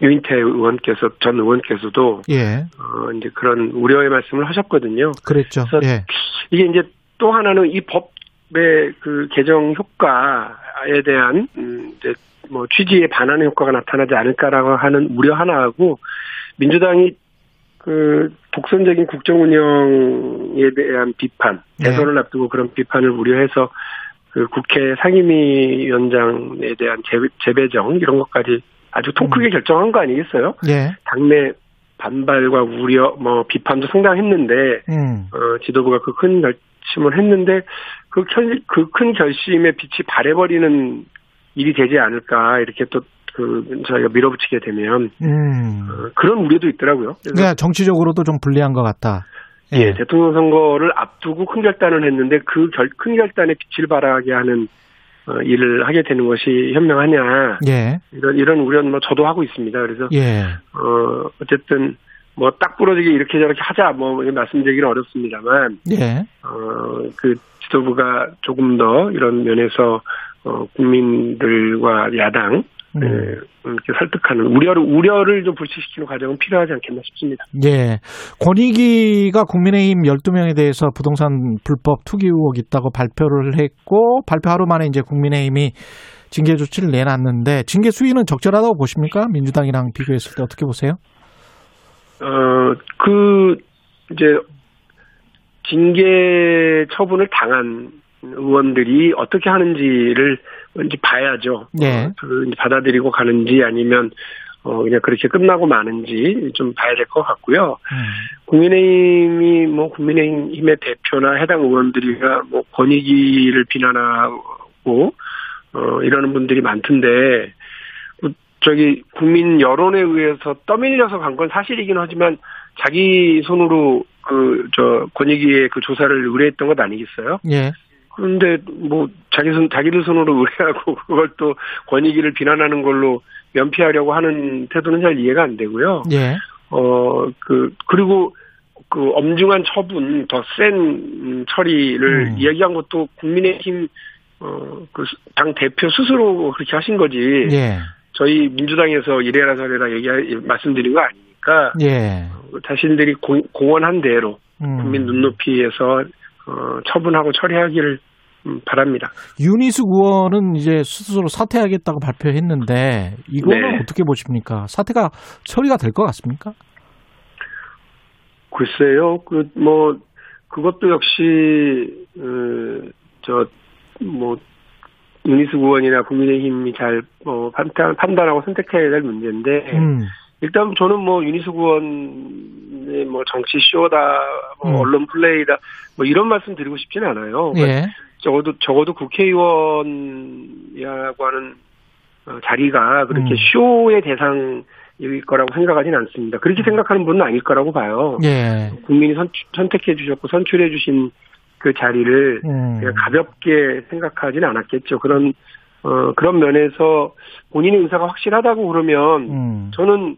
유인태 의원께서 전 의원께서도 예. 어 이제 그런 우려의 말씀을 하셨거든요. 그랬죠. 그래서 예. 이게 이제 또 하나는 이 법의 그 개정 효과 에 대한 음 이제 뭐 취지에 반하는 효과가 나타나지 않을까라고 하는 우려 하나하고 민주당이 그 독선적인 국정 운영에 대한 비판, 네. 대선을 앞두고 그런 비판을 우려해서 그 국회 상임위원장에 대한 재배, 재배정 이런 것까지 아주 통 크게 결정한 거 아니겠어요? 예. 당내 반발과 우려, 뭐 비판도 상당했는데 음. 어, 지도부가 그 큰 결심을 했는데 그그큰 결심에 빛이 발해버리는 일이 되지 않을까 이렇게 또 그 저희가 밀어붙이게 되면 음. 어, 그런 우려도 있더라고요. 그러니까 정치적으로도 좀 불리한 것 같다. 예, 대통령 선거를 앞두고 큰 결단을 했는데 그 큰 결단에 빛을 발하게 하는 어, 일을 하게 되는 것이 현명하냐 예. 이런 이런 우려는 뭐 저도 하고 있습니다. 그래서 예. 어 어쨌든 뭐 딱 부러지게 이렇게 저렇게 하자 뭐 말씀드리기는 어렵습니다만 예. 어그 지도부가 조금 더 이런 면에서 어 국민들과 야당 음. 예, 이렇게 설득하는 우려를 우려를 좀 불식시키는 과정은 필요하지 않겠나 싶습니다. 예. 권익위가 국민의힘 12명에 대해서 부동산 불법 투기 의혹 있다고 발표를 했고 발표 하루 만에 이제 국민의힘이 징계 조치를 내놨는데 징계 수위는 적절하다고 보십니까? 민주당이랑 비교했을 때 어떻게 보세요? 어, 그, 이제, 징계 처분을 당한 의원들이 어떻게 하는지를 이제 봐야죠. 네. 어, 그 받아들이고 가는지 아니면, 어, 그냥 그렇게 끝나고 마는지 좀 봐야 될 것 같고요. 음. 국민의힘이 뭐 국민의힘의 대표나 해당 의원들이가 뭐 권익위를 비난하고 어 이러는 분들이 많던데 뭐 저기 국민 여론에 의해서 떠밀려서 간 건 사실이긴 하지만 자기 손으로 그 저 권익위의 그 조사를 의뢰했던 것 아니겠어요? 예. 그런데 뭐 자기 손 자기들 손으로 의뢰하고 그걸 또 권익위를 비난하는 걸로 면피하려고 하는 태도는 잘 이해가 안 되고요. 예. 어, 그, 그리고 그 엄중한 처분, 더 센 처리를 음. 이야기한 것도 국민의힘, 어, 그, 당 대표 스스로 그렇게 하신 거지. 예. 저희 민주당에서 이래라 저래라 얘기, 말씀드린 거 아니니까. 예. 자신들이 공, 공언한 대로 음. 국민 눈높이에서, 어, 처분하고 처리하기를 음, 바랍니다. 윤희숙 의원은 이제 스스로 사퇴하겠다고 발표했는데 이거는 네. 어떻게 보십니까? 사퇴가 처리가 될 것 같습니까? 글쎄요, 그, 뭐, 그것도 역시, 어, 저, 뭐, 윤희숙 의원이나 국민의힘이 잘, 어, 판단, 판단하고 선택해야 될 문제인데, 음. 일단 저는 뭐, 윤희숙 의원의 뭐, 정치 쇼다, 뭐, 음. 언론 플레이다, 뭐, 이런 말씀 드리고 싶진 않아요. 그러니까 예. 적어도, 적어도 국회의원이라고 하는 어, 자리가 그렇게 음. 쇼의 대상 일 거라고 생각하진 않습니다. 그렇게 생각하는 분은 아닐 거라고 봐요. 예. 국민이 선, 선택해 주셨고 선출해 주신 그 자리를 음. 그냥 가볍게 생각하지는 않았겠죠. 그런 어 그런 면에서 본인의 의사가 확실하다고 그러면 음. 저는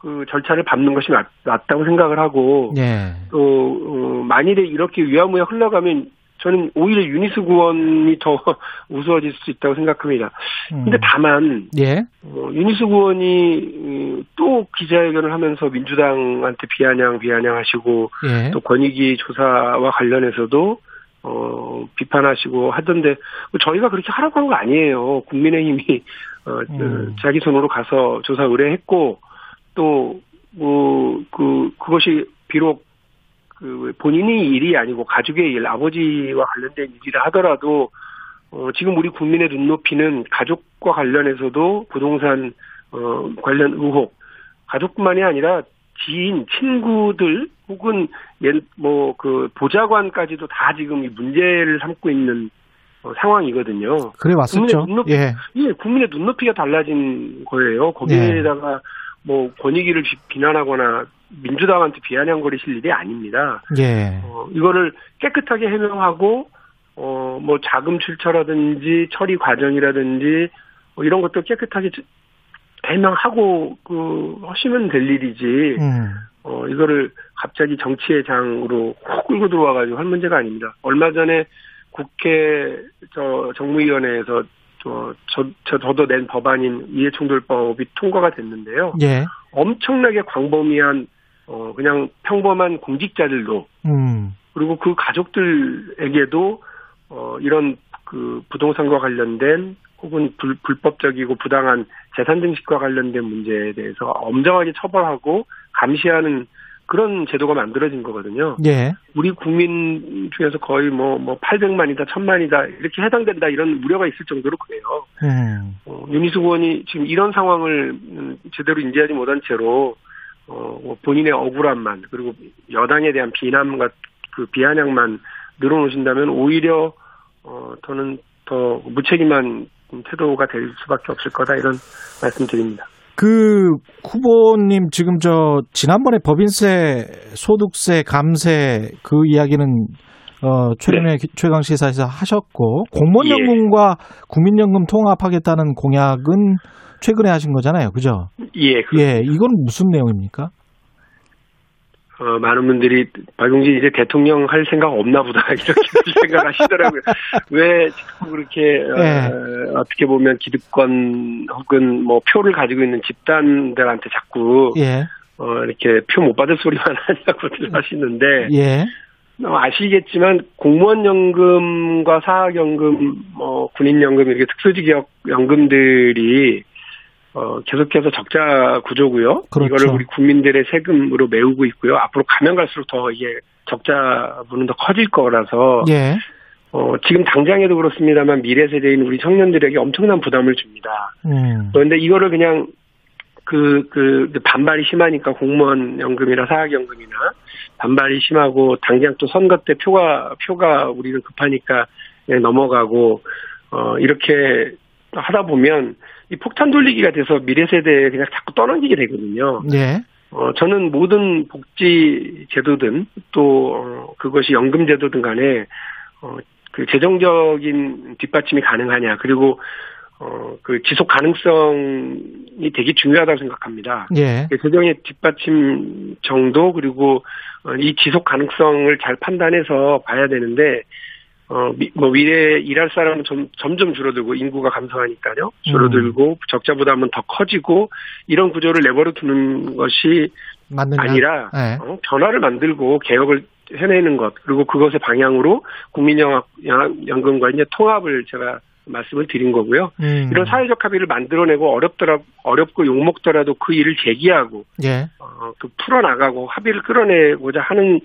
그 절차를 밟는 것이 맞, 맞다고 생각을 하고 예. 또 어, 만일에 이렇게 유야무야 흘러가면 저는 오히려 윤희숙 의원이 더 우스워질 수 있다고 생각합니다. 음. 근데 다만 예. 어, 윤희숙 의원이 음, 또 기자회견을 하면서 민주당한테 비아냥 비아냥하시고 예. 또 권익위 조사와 관련해서도 어, 비판하시고 하던데 저희가 그렇게 하라고 한 거 아니에요. 국민의힘이 어, 음. 자기 손으로 가서 조사 의뢰했고 또뭐그 그것이 비록 그 본인의 일이 아니고 가족의 일, 아버지와 관련된 일이라 하더라도 어, 지금 우리 국민의 눈높이는 가족과 관련해서도 부동산 어, 관련 의혹 가족뿐만이 아니라 지인, 친구들 혹은 뭐 그 보좌관까지도 다 지금 이 문제를 삼고 있는 어, 상황이거든요. 그래 왔었죠. 국민의 눈높이- 예. 예, 국민의 눈높이가 달라진 거예요. 거기에다가 뭐 권익위를 비- 비난하거나 민주당한테 비아냥거리실 일이 아닙니다. 예. 어, 이거를 깨끗하게 해명하고 어, 뭐 자금 출처라든지 처리 과정이라든지 뭐 이런 것도 깨끗하게 지- 해명하고 그 하시면 될 일이지. 음. 어, 이거를 갑자기 정치의 장으로 훅 끌고 들어와가지고 할 문제가 아닙니다. 얼마 전에 국회 저 정무위원회에서 저, 저, 저, 저도 낸 법안인 이해충돌법이 통과가 됐는데요. 예. 엄청나게 광범위한, 어, 그냥 평범한 공직자들도, 음. 그리고 그 가족들에게도, 어, 이런 그 부동산과 관련된 혹은 불, 불법적이고 부당한 재산 증식과 관련된 문제에 대해서 엄정하게 처벌하고 감시하는 그런 제도가 만들어진 거거든요. 예. 우리 국민 중에서 거의 뭐, 뭐, 800만이다, 1000만이다, 이렇게 해당된다, 이런 우려가 있을 정도로 그래요. 음. 어, 윤희숙 의원이 지금 이런 상황을 음, 제대로 인지하지 못한 채로, 어, 뭐 본인의 억울함만, 그리고 여당에 대한 비난과 그 비아냥만 늘어놓으신다면 오히려, 어, 저는 더 무책임한 태도가 될 수밖에 없을 거다, 이런 말씀 드립니다. 그 후보님 지금 저 지난번에 법인세, 소득세, 감세 그 이야기는 어 최근에 네. 최강 시사에서 하셨고 공무원연금과 국민연금 통합하겠다는 공약은 최근에 하신 거잖아요, 그죠? 예, 그- 예, 이건 무슨 내용입니까? 어, 많은 분들이 박용진 이제 대통령 할 생각 없나 보다 이렇게 생각하시더라고요. 왜 자꾸 그렇게 어, 네. 어 떻게 보면 기득권 혹은 뭐 표를 가지고 있는 집단들한테 자꾸 예, 어, 이렇게 표 못 받을 소리만 하냐고들 하시는데 예, 어, 아시겠지만 공무원 연금과 사학연금, 뭐 군인 연금 이렇게 특수직역 연금들이 어, 계속해서 적자 구조고요. 그렇죠. 이거를 우리 국민들의 세금으로 메우고 있고요. 앞으로 가면 갈수록 더 이게 적자 부는 더 커질 거라서 예, 어, 지금 당장에도 그렇습니다만 미래 세대인 우리 청년들에게 엄청난 부담을 줍니다. 음, 그런데 이거를 그냥 그, 그, 반발이 심하니까 공무원 연금이나 사학연금이나 반발이 심하고 당장 또 선거 때 표가, 표가 우리는 급하니까 그냥 넘어가고, 어, 이렇게 하다 보면 이 폭탄 돌리기가 돼서 미래 세대에 그냥 자꾸 떠넘기게 되거든요. 예, 어, 저는 모든 복지 제도든 또, 어, 그것이 연금 제도든 간에, 어, 그 재정적인 뒷받침이 가능하냐, 그리고, 어, 그 지속 가능성이 되게 중요하다고 생각합니다. 예, 그 재정의 뒷받침 정도, 그리고, 어, 이 지속 가능성을 잘 판단해서 봐야 되는데, 어, 미, 뭐, 미래에 일할 사람은 점, 점점 줄어들고, 인구가 감소하니까요. 줄어들고, 적자 부담은 더 커지고, 이런 구조를 내버려 두는 것이 맞느냐? 아니라 예, 어, 변화를 만들고 개혁을 해내는 것 그리고 그것의 방향으로 국민연금과 이제 통합을 제가 말씀을 드린 거고요. 음, 이런 사회적 합의를 만들어내고 어렵더라 어렵고 욕먹더라도 그 일을 제기하고 예, 어, 그 풀어나가고 합의를 끌어내고자 하는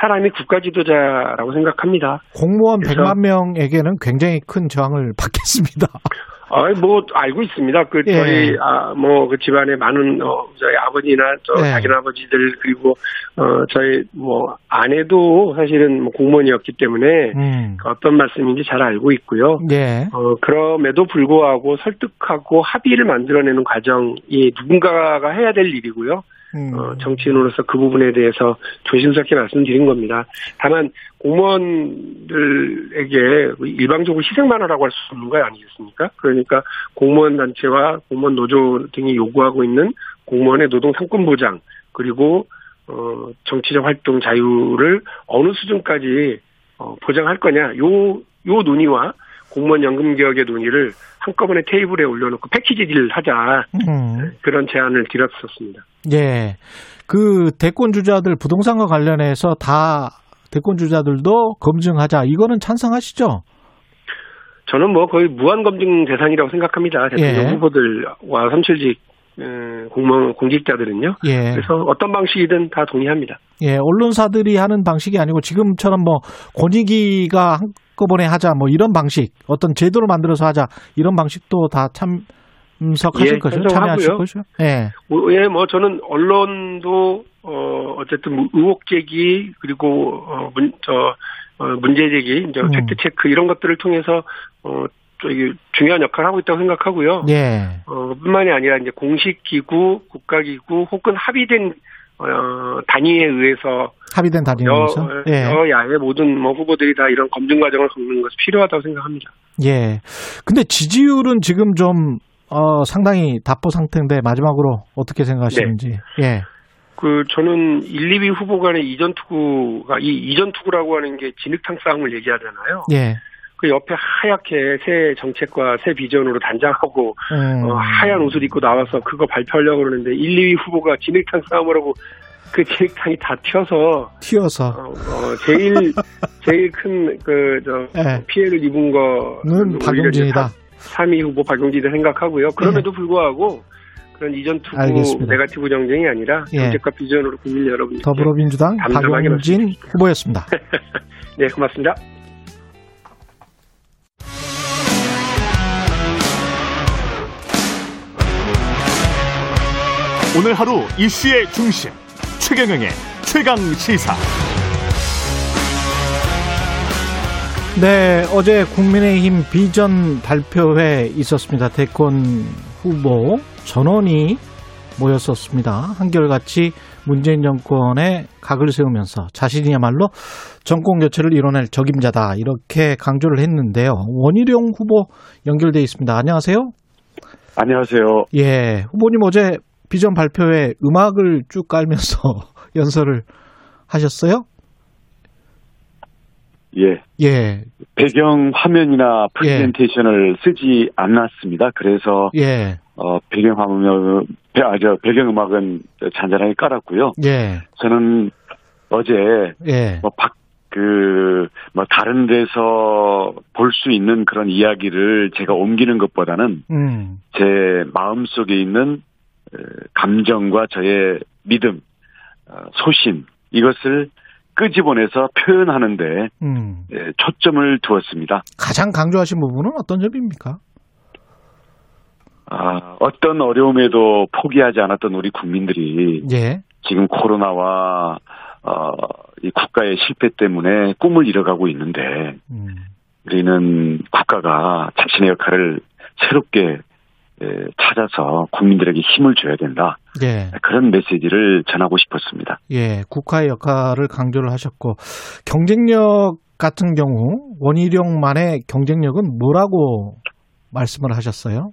사람이 국가 지도자라고 생각합니다. 공무원 그래서- 100만 명에게는 굉장히 큰 저항을 받겠습니다. 아, 뭐 알고 있습니다. 그 예. 저희 아 뭐 그 집안에 많은 어 저희 아버지나 저 예. 작은 아버지들 그리고 어 저희 뭐 아내도 사실은 뭐 공무원이었기 때문에 음, 어떤 말씀인지 잘 알고 있고요. 예, 어 그럼에도 불구하고 설득하고 합의를 만들어내는 과정이 누군가가 해야 될 일이고요. 음, 어, 정치인으로서 그 부분에 대해서 조심스럽게 말씀드린 겁니다. 다만 공무원들에게 일방적으로 희생만 하라고 할 수 없는 거 아니겠습니까? 그러니까 공무원 단체와 공무원 노조 등이 요구하고 있는 공무원의 노동 상권 보장 그리고 어, 정치적 활동 자유를 어느 수준까지 어, 보장할 거냐 요, 요 논의와 공무원 연금 개혁의 논의를 한꺼번에 테이블에 올려놓고 패키지 딜을 하자 음. 그런 제안을 드렸었습니다. 예. 그 대권 주자들 부동산과 관련해서 다 대권 주자들도 검증하자. 이거는 찬성하시죠? 저는 뭐 거의 무한 검증 대상이라고 생각합니다. 대통령 예. 후보들과 음, 공무원 공직자들은요. 예. 그래서 어떤 방식이든 다 동의합니다. 예, 언론사들이 하는 방식이 아니고 지금처럼 뭐 권익위가 한꺼번에 하자 뭐 이런 방식, 어떤 제도를 만들어서 하자 이런 방식도 다 참 석하실 예, 거죠? 참여하실 거죠? 예. 뭐, 예, 뭐 저는 언론도 어 어쨌든 의혹 제기 그리고 어문저 어, 문제 제기, 이제 음. 팩트 체크 이런 것들을 통해서 어 저기 중요한 역할을 하고 있다고 생각하고요. 예. 어, 뿐만이 아니라 이제 공식 기구, 국가 기구 혹은 합의된 어, 단위에 의해서 합의된 단위에서. 여, 예. 여야의 모든 뭐 후보들이 다 이런 검증 과정을 겪는 것이 필요하다고 생각합니다. 예. 근데 지지율은 지금 좀 어, 상당히 답보 상태인데 마지막으로 어떻게 생각하시는지. 예. 그 저는 1, 2위 후보 간의 이전 투구가 이 이전 투구라고 하는 게 진흙탕 싸움을 얘기하잖아요. 예. 그 옆에 하얗게 새 정책과 새 비전으로 단장하고 음. 어, 하얀 옷을 입고 나와서 그거 발표하려고 그러는데 1, 2위 후보가 진흙탕 싸움을 하고 그 진흙탕이 다 튀어서 튀어서 어, 어, 제일 제일 큰 그저 예. 피해를 입은 거는 는 박용진이다. 3위 후보 박용진을 생각하고요. 그럼에도 불구하고 그런 이전 투구 알겠습니다. 네가티브 정쟁이 아니라 예. 정책과 비전으로 국민 여러분께 더불어민주당 박용진 후보였습니다. 네 고맙습니다. 오늘 하루 이슈의 중심 최경영의 최강 시사. 네, 어제 국민의힘 비전 발표회 있었습니다. 대권 후보 전원이 모였었습니다. 한결같이 문재인 정권에 각을 세우면서 자신이야말로 정권 교체를 이뤄낼 적임자다 이렇게 강조를 했는데요. 원희룡 후보 연결돼 있습니다. 안녕하세요. 안녕하세요. 예, 후보님 어제 비전 발표회 음악을 쭉 깔면서 연설을 하셨어요? 예. 예, 배경 화면이나 프레젠테이션을 쓰지 않았습니다. 그래서 예, 어, 배경 화면, 배- 아, 저 배경 음악은 잔잔하게 깔았고요. 예, 저는 어제 예, 뭐 밖, 그, 뭐 다른 데서 볼 수 있는 그런 이야기를 제가 옮기는 것보다는 음, 제 마음 속에 있는 어, 감정과 저의 믿음, 어, 소신 이것을 끄집어내서 표현하는데 음. 예, 초점을 두었습니다. 가장 강조하신 부분은 어떤 점입니까? 아, 어떤 어려움에도 포기하지 않았던 우리 국민들이 예, 지금 코로나와 어, 이 국가의 실패 때문에 꿈을 잃어가고 있는데 음, 우리는 국가가 자신의 역할을 새롭게 에, 찾아서 국민들에게 힘을 줘야 된다. 예, 그런 메시지를 전하고 싶었습니다. 예, 국가의 역할을 강조를 하셨고 경쟁력 같은 경우 원희룡만의 경쟁력은 뭐라고 말씀을 하셨어요?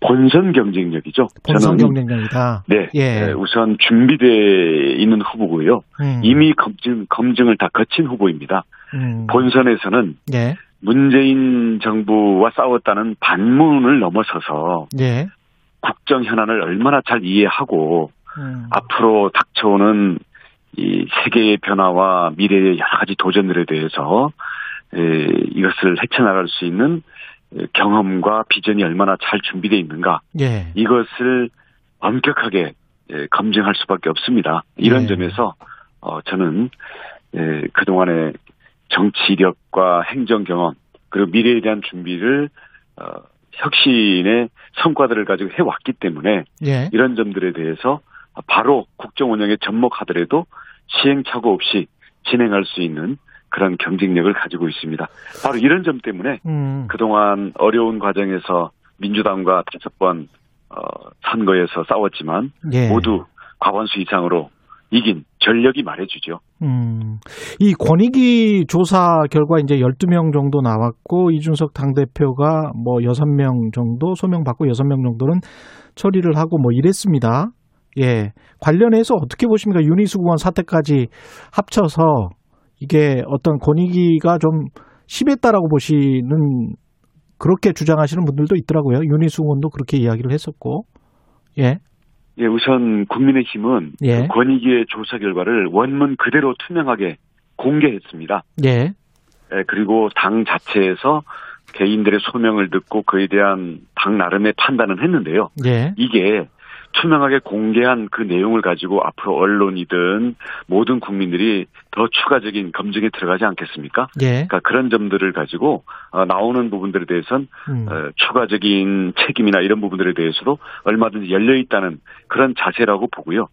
본선 경쟁력이죠. 본선 경쟁력이다. 네, 예. 에, 우선 준비돼 있는 후보고요. 음, 이미 검증 검증을 다 거친 후보입니다. 음, 본선에서는 예, 문재인 정부와 싸웠다는 반문을 넘어서서 예, 국정 현안을 얼마나 잘 이해하고 음, 앞으로 닥쳐오는 이 세계의 변화와 미래의 여러 가지 도전들에 대해서 에, 이것을 헤쳐나갈 수 있는 에, 경험과 비전이 얼마나 잘 준비되어 있는가 예, 이것을 엄격하게 에, 검증할 수밖에 없습니다. 이런 예. 점에서 어, 저는 에, 그동안의 정치력과 행정 경험 그리고 미래에 대한 준비를 어, 혁신의 성과들을 가지고 해왔기 때문에 예, 이런 점들에 대해서 바로 국정 운영에 접목하더라도 시행착오 없이 진행할 수 있는 그런 경쟁력을 가지고 있습니다. 바로 이런 점 때문에 음, 그동안 어려운 과정에서 민주당과 다섯 번 어, 선거에서 싸웠지만 예. 모두 과반수 이상으로 이긴 전력이 말해주죠. 음, 이 권익위 조사 결과 이제 12명 정도 나왔고, 이준석 당대표가 뭐 6명 정도 소명받고 6명 정도는 처리를 하고 뭐 이랬습니다. 예. 관련해서 어떻게 보십니까? 윤희숙 의원 사태까지 합쳐서 이게 어떤 권익위가 좀 심했다라고 보시는 그렇게 주장하시는 분들도 있더라고요. 윤희숙 의원도 그렇게 이야기를 했었고. 예. 예, 우선 국민의힘은 예. 그 권익위의 조사 결과를 원문 그대로 투명하게 공개했습니다. 예. 예, 그리고 당 자체에서 개인들의 소명을 듣고 그에 대한 당 나름의 판단은 했는데요. 예. 이게 투명하게 공개한 그 내용을 가지고 앞으로 언론이든 모든 국민들이 더 추가적인 검증에 들어가지 않겠습니까? 예. 그러니까 그런 점들을 가지고 어, 나오는 부분들에 대해서는 음. 어, 추가적인 책임이나 이런 부분들에 대해서도 얼마든지 열려 있다는 그런 자세라고 보고요.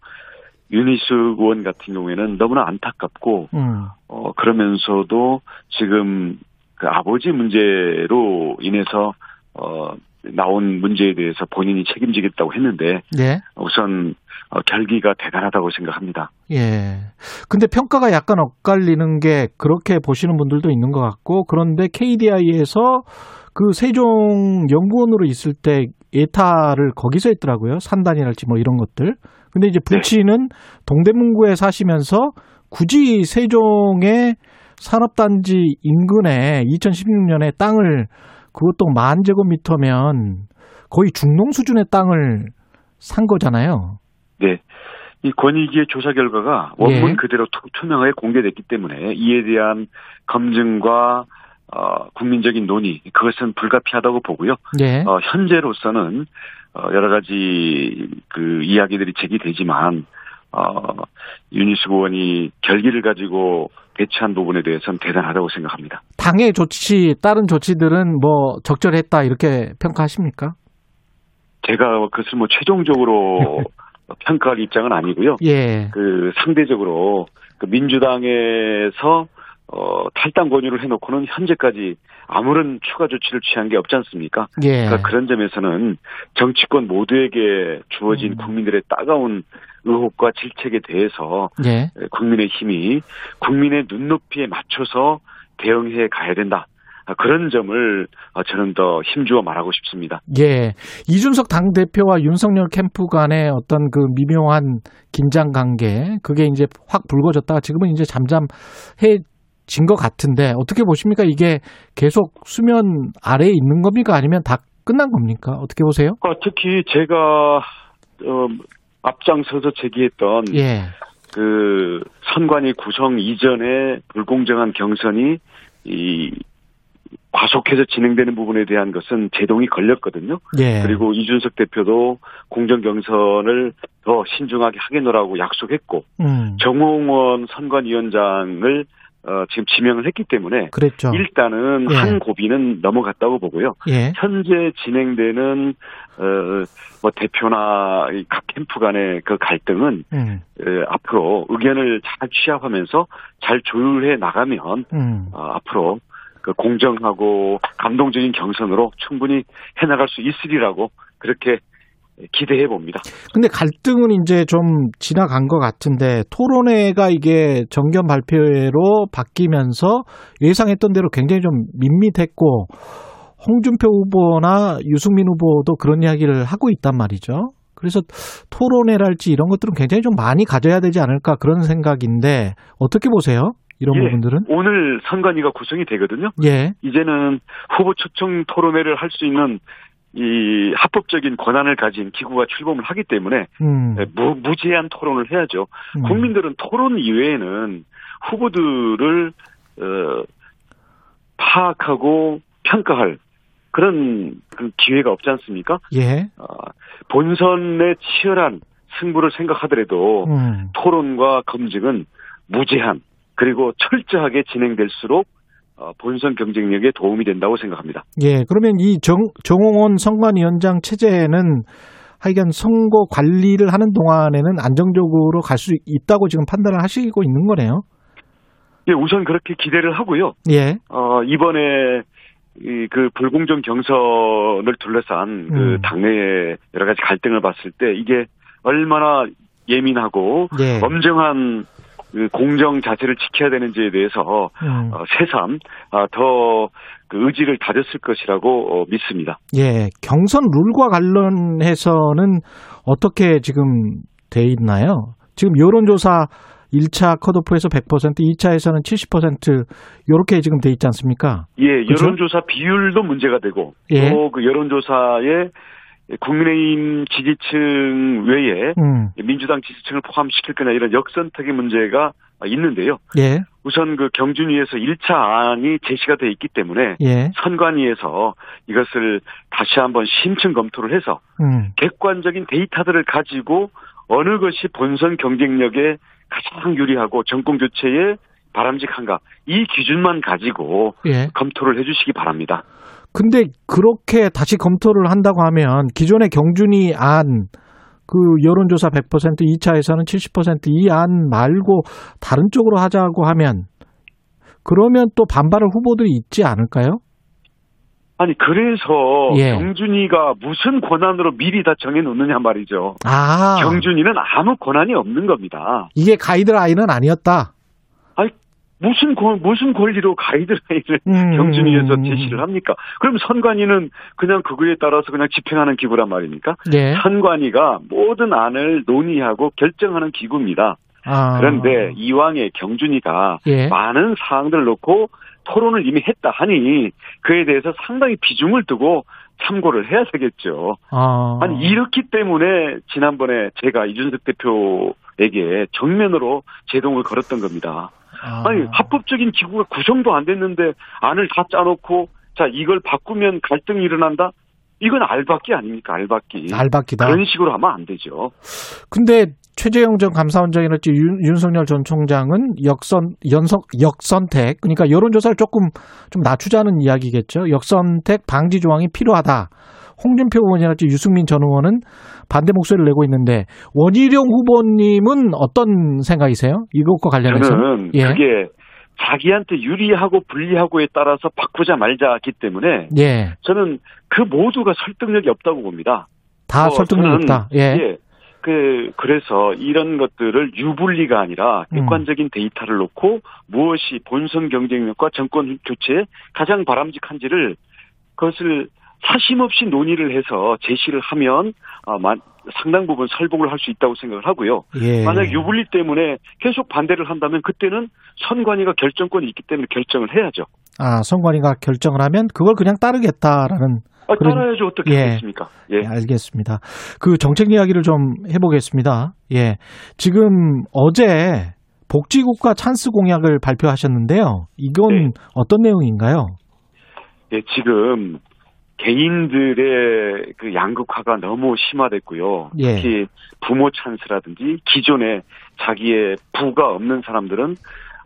윤희숙 의원 같은 경우에는 너무나 안타깝고 음. 어, 그러면서도 지금 그 아버지 문제로 인해서 어, 나온 문제에 대해서 본인이 책임지겠다고 했는데 예. 우선 어, 결기가 대단하다고 생각합니다. 예. 근데 평가가 약간 엇갈리는 게 그렇게 보시는 분들도 있는 것 같고 그런데 KDI에서 그 세종 연구원으로 있을 때 예타를 거기서 했더라고요. 산단이랄지 뭐 이런 것들. 근데 이제 부친은 동대문구에 사시면서 굳이 세종의 산업단지 인근에 2016년에 땅을 그것도 만 제곱미터면 거의 중농 수준의 땅을 산 거잖아요. 네. 이 권익위의 조사 결과가 원문 예. 그대로 투, 투명하게 공개됐기 때문에 이에 대한 검증과 어, 국민적인 논의 그것은 불가피하다고 보고요. 예. 어, 현재로서는 어, 여러 가지 그 이야기들이 제기되지만 어, 윤희숙 의원이 결기를 가지고 배치한 부분에 대해서는 대단하다고 생각합니다. 당의 조치, 다른 조치들은 뭐 적절했다 이렇게 평가하십니까? 제가 그것을 뭐 최종적으로 평가할 입장은 아니고요. 예. 그 상대적으로 그 민주당에서 어, 탈당 권유를 해놓고는 현재까지 아무런 추가 조치를 취한 게 없지 않습니까? 예. 그러니까 그런 점에서는 정치권 모두에게 주어진 음. 국민들의 따가운 의혹과 질책에 대해서 예. 국민의 힘이 국민의 눈높이에 맞춰서 대응해 가야 된다. 그런 점을 어, 저는 더 힘주어 말하고 싶습니다. 예. 이준석 당대표와 윤석열 캠프 간의 어떤 그 미묘한 긴장 관계, 그게 이제 확 불거졌다가 지금은 이제 잠잠해 진 것 같은데, 어떻게 보십니까? 이게 계속 수면 아래에 있는 겁니까? 아니면 다 끝난 겁니까? 어떻게 보세요? 어, 특히 제가, 어, 앞장서서 제기했던 예. 그 선관위 구성 이전에 불공정한 경선이 이 과속해서 진행되는 부분에 대한 것은 제동이 걸렸거든요. 예. 그리고 이준석 대표도 공정 경선을 더 신중하게 하겠노라고 약속했고 음. 정홍원 선관위원장을 어, 지금 지명을 했기 때문에 그랬죠. 일단은 예. 한 고비는 넘어갔다고 보고요. 예. 현재 진행되는 어, 뭐 대표나 이각 캠프 간의 그 갈등은 음. 에, 앞으로 의견을 잘 취합하면서 잘 조율해 나가면 음. 어, 앞으로 그 공정하고 감동적인 경선으로 충분히 해나갈 수 있으리라고 그렇게 기대해 봅니다. 근데 갈등은 이제 좀 지나간 것 같은데 토론회가 이게 정견 발표회로 바뀌면서 예상했던 대로 굉장히 좀 밋밋했고 홍준표 후보나 유승민 후보도 그런 이야기를 하고 있단 말이죠. 그래서 토론회랄지 이런 것들은 굉장히 좀 많이 가져야 되지 않을까 그런 생각인데 어떻게 보세요? 이런 예. 부분들은? 오늘 선관위가 구성이 되거든요. 예. 이제는 후보 초청 토론회를 할 수 있는 이 합법적인 권한을 가진 기구가 출범을 하기 때문에 음. 네, 무, 무제한 토론을 해야죠. 음. 국민들은 토론 이외에는 후보들을 어, 파악하고 평가할 그런 그 기회가 없지 않습니까? 예. 어, 본선의 치열한 승부를 생각하더라도 음. 토론과 검증은 무제한 그리고 철저하게 진행될수록 어, 본선 경쟁력에 도움이 된다고 생각합니다. 예, 그러면 이 정, 정홍원 선관위원장 체제는 하여간 선거 관리를 하는 동안에는 안정적으로 갈 수 있다고 지금 판단을 하시고 있는 거네요. 예, 우선 그렇게 기대를 하고요. 예, 어, 이번에 이그 불공정 경선을 둘러싼 그 음. 당내의 여러 가지 갈등을 봤을 때 이게 얼마나 예민하고 예. 엄정한 그 공정 자세를 지켜야 되는지에 대해서 음, 어, 새삼 아, 더 그 의지를 다졌을 것이라고 어, 믿습니다. 예. 경선 룰과 관련해서는 어떻게 지금 돼 있나요? 지금 여론조사 1차 컷오프에서 100%, 2차에서는 70% 이렇게 지금 돼 있지 않습니까? 예, 그렇죠? 여론조사 비율도 문제가 되고 예. 또그 여론조사에 국민의힘 지지층 외에 음, 민주당 지지층을 포함시킬 거냐 이런 역선택의 문제가 있는데요. 예, 우선 그 경준위에서 1차 안이 제시가 돼 있기 때문에 예, 선관위에서 이것을 다시 한번 심층 검토를 해서 음, 객관적인 데이터들을 가지고 어느 것이 본선 경쟁력에 가장 유리하고 정권 교체에 바람직한가 이 기준만 가지고 예. 검토를 해주시기 바랍니다. 근데 그렇게 다시 검토를 한다고 하면 기존의 경준이 안, 그 여론조사 100%, 2차에서는 70%이 안 말고 다른 쪽으로 하자고 하면 그러면 또 반발할 후보들이 있지 않을까요? 아니 그래서 예. 경준이가 무슨 권한으로 미리 다 정해놓느냐 말이죠. 아, 경준이는 아무 권한이 없는 겁니다. 이게 가이드라인은 아니었다. 무슨 권, 무슨 권리로 가이드라인을 음, 경준위에서 음, 음, 제시를 합니까? 그럼 선관위는 그냥 그거에 따라서 그냥 집행하는 기구란 말입니까? 예. 선관위가 모든 안을 논의하고 결정하는 기구입니다. 아, 그런데 이왕에 경준이가 예. 많은 사항들을 놓고 토론을 이미 했다 하니 그에 대해서 상당히 비중을 두고 참고를 해야 되겠죠. 아, 아니 이렇기 때문에 지난번에 제가 이준석 대표에게 정면으로 제동을 걸었던 겁니다. 아, 아니 합법적인 기구가 구성도 안 됐는데 안을 다 짜놓고 자 이걸 바꾸면 갈등이 일어난다? 이건 알박기 아닙니까 알박기. 알박기다. 그런 식으로 하면 안 되죠. 근데 최재형 전 감사원장이랄지 윤, 윤석열 전 총장은 역선 연석 역선택 그러니까 여론조사를 조금 좀 낮추자는 이야기겠죠. 역선택 방지 조항이 필요하다. 홍준표 의원이랄지 유승민 전 의원은 반대 목소리를 내고 있는데 원희룡 후보님은 어떤 생각이세요? 이것과 관련해서? 저는 예. 그게 자기한테 유리하고 불리하고에 따라서 바꾸자 말자기 때문에 예, 저는 그 모두가 설득력이 없다고 봅니다. 다 어, 설득력 저는, 없다. 예, 예. 그 그래서 이런 것들을 유불리가 아니라 음. 객관적인 데이터를 놓고 무엇이 본선 경쟁력과 정권 교체에 가장 바람직한지를 그것을 사심 없이 논의를 해서 제시를 하면 아, 만- 상당 부분 설복을 할 수 있다고 생각을 하고요. 예. 만약 유불리 때문에 계속 반대를 한다면 그때는 선관위가 결정권이 있기 때문에 결정을 해야죠. 아, 선관위가 결정을 하면 그걸 그냥 따르겠다라는 아, 그런- 따라야죠. 어떻게 예. 하겠습니까? 예. 예, 알겠습니다. 그 정책 이야기를 좀 해보겠습니다. 예. 지금 어제 복지국가 찬스 공약을 발표하셨는데요. 이건 네. 어떤 내용인가요? 예, 지금 개인들의 그 양극화가 너무 심화됐고요. 예. 특히 부모 찬스라든지 기존에 자기의 부가 없는 사람들은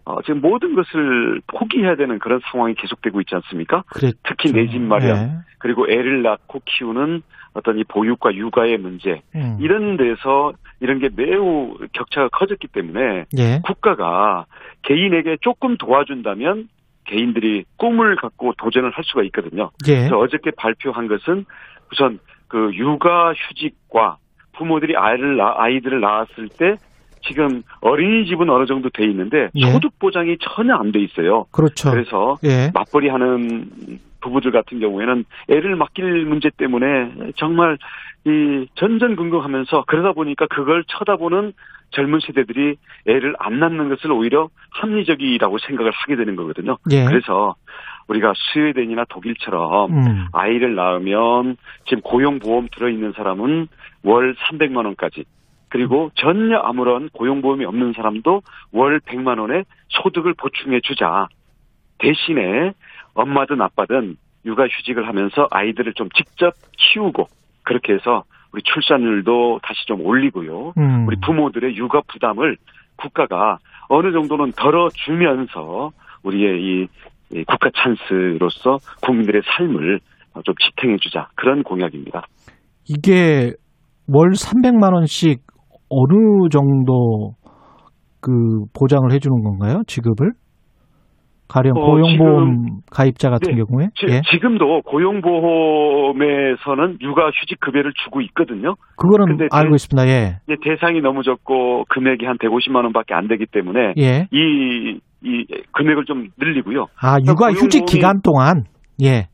어, 지금 모든 것을 포기해야 되는 그런 상황이 계속되고 있지 않습니까? 그래, 특히 내 집 마련 예. 그리고 애를 낳고 키우는 어떤 이 보육과 육아의 문제 음. 이런 데서 이런 게 매우 격차가 커졌기 때문에 예. 국가가 개인에게 조금 도와준다면 개인들이 꿈을 갖고 도전을 할 수가 있거든요. 예. 그래서 어저께 발표한 것은 우선 그 육아 휴직과 부모들이 아이를 낳- 아이들을 낳았을 때 지금 어린이집은 어느 정도 돼 있는데 예. 소득 보장이 전혀 안 돼 있어요. 그렇죠. 그래서 예. 맞벌이 하는 부부들 같은 경우에는 애를 맡길 문제 때문에 정말 이 전전긍긍하면서 그러다 보니까 그걸 쳐다보는 젊은 세대들이 애를 안 낳는 것을 오히려 합리적이라고 생각을 하게 되는 거거든요. 예. 그래서 우리가 스웨덴이나 독일처럼 음. 아이를 낳으면 지금 고용보험 들어있는 사람은 월 300만 원까지 그리고 전혀 아무런 고용보험이 없는 사람도 월 100만 원의 소득을 보충해 주자. 대신에 엄마든 아빠든 육아휴직을 하면서 아이들을 좀 직접 키우고 그렇게 해서 우리 출산율도 다시 좀 올리고요. 음. 우리 부모들의 육아 부담을 국가가 어느 정도는 덜어주면서 우리의 이, 이 국가 찬스로서 국민들의 삶을 좀 지탱해주자 그런 공약입니다. 이게 월 300만 원씩 어느 정도 그 보장을 해주는 건가요? 지급을? 가령 어, 고용보험 가입자 같은 네. 경우에? 지, 예. 금도 고용보험에서는 육아휴직 급여를 주고 있거든요. 그거는 알고 대- 있습니다. 예. 이제 대상이 너무 적고 금액이 한 150만 원밖에 안 되기 때문에 예. 이, 이 금액을 좀 늘리고요. 아, 육아 휴직 고용보험이- 기간 동안 예.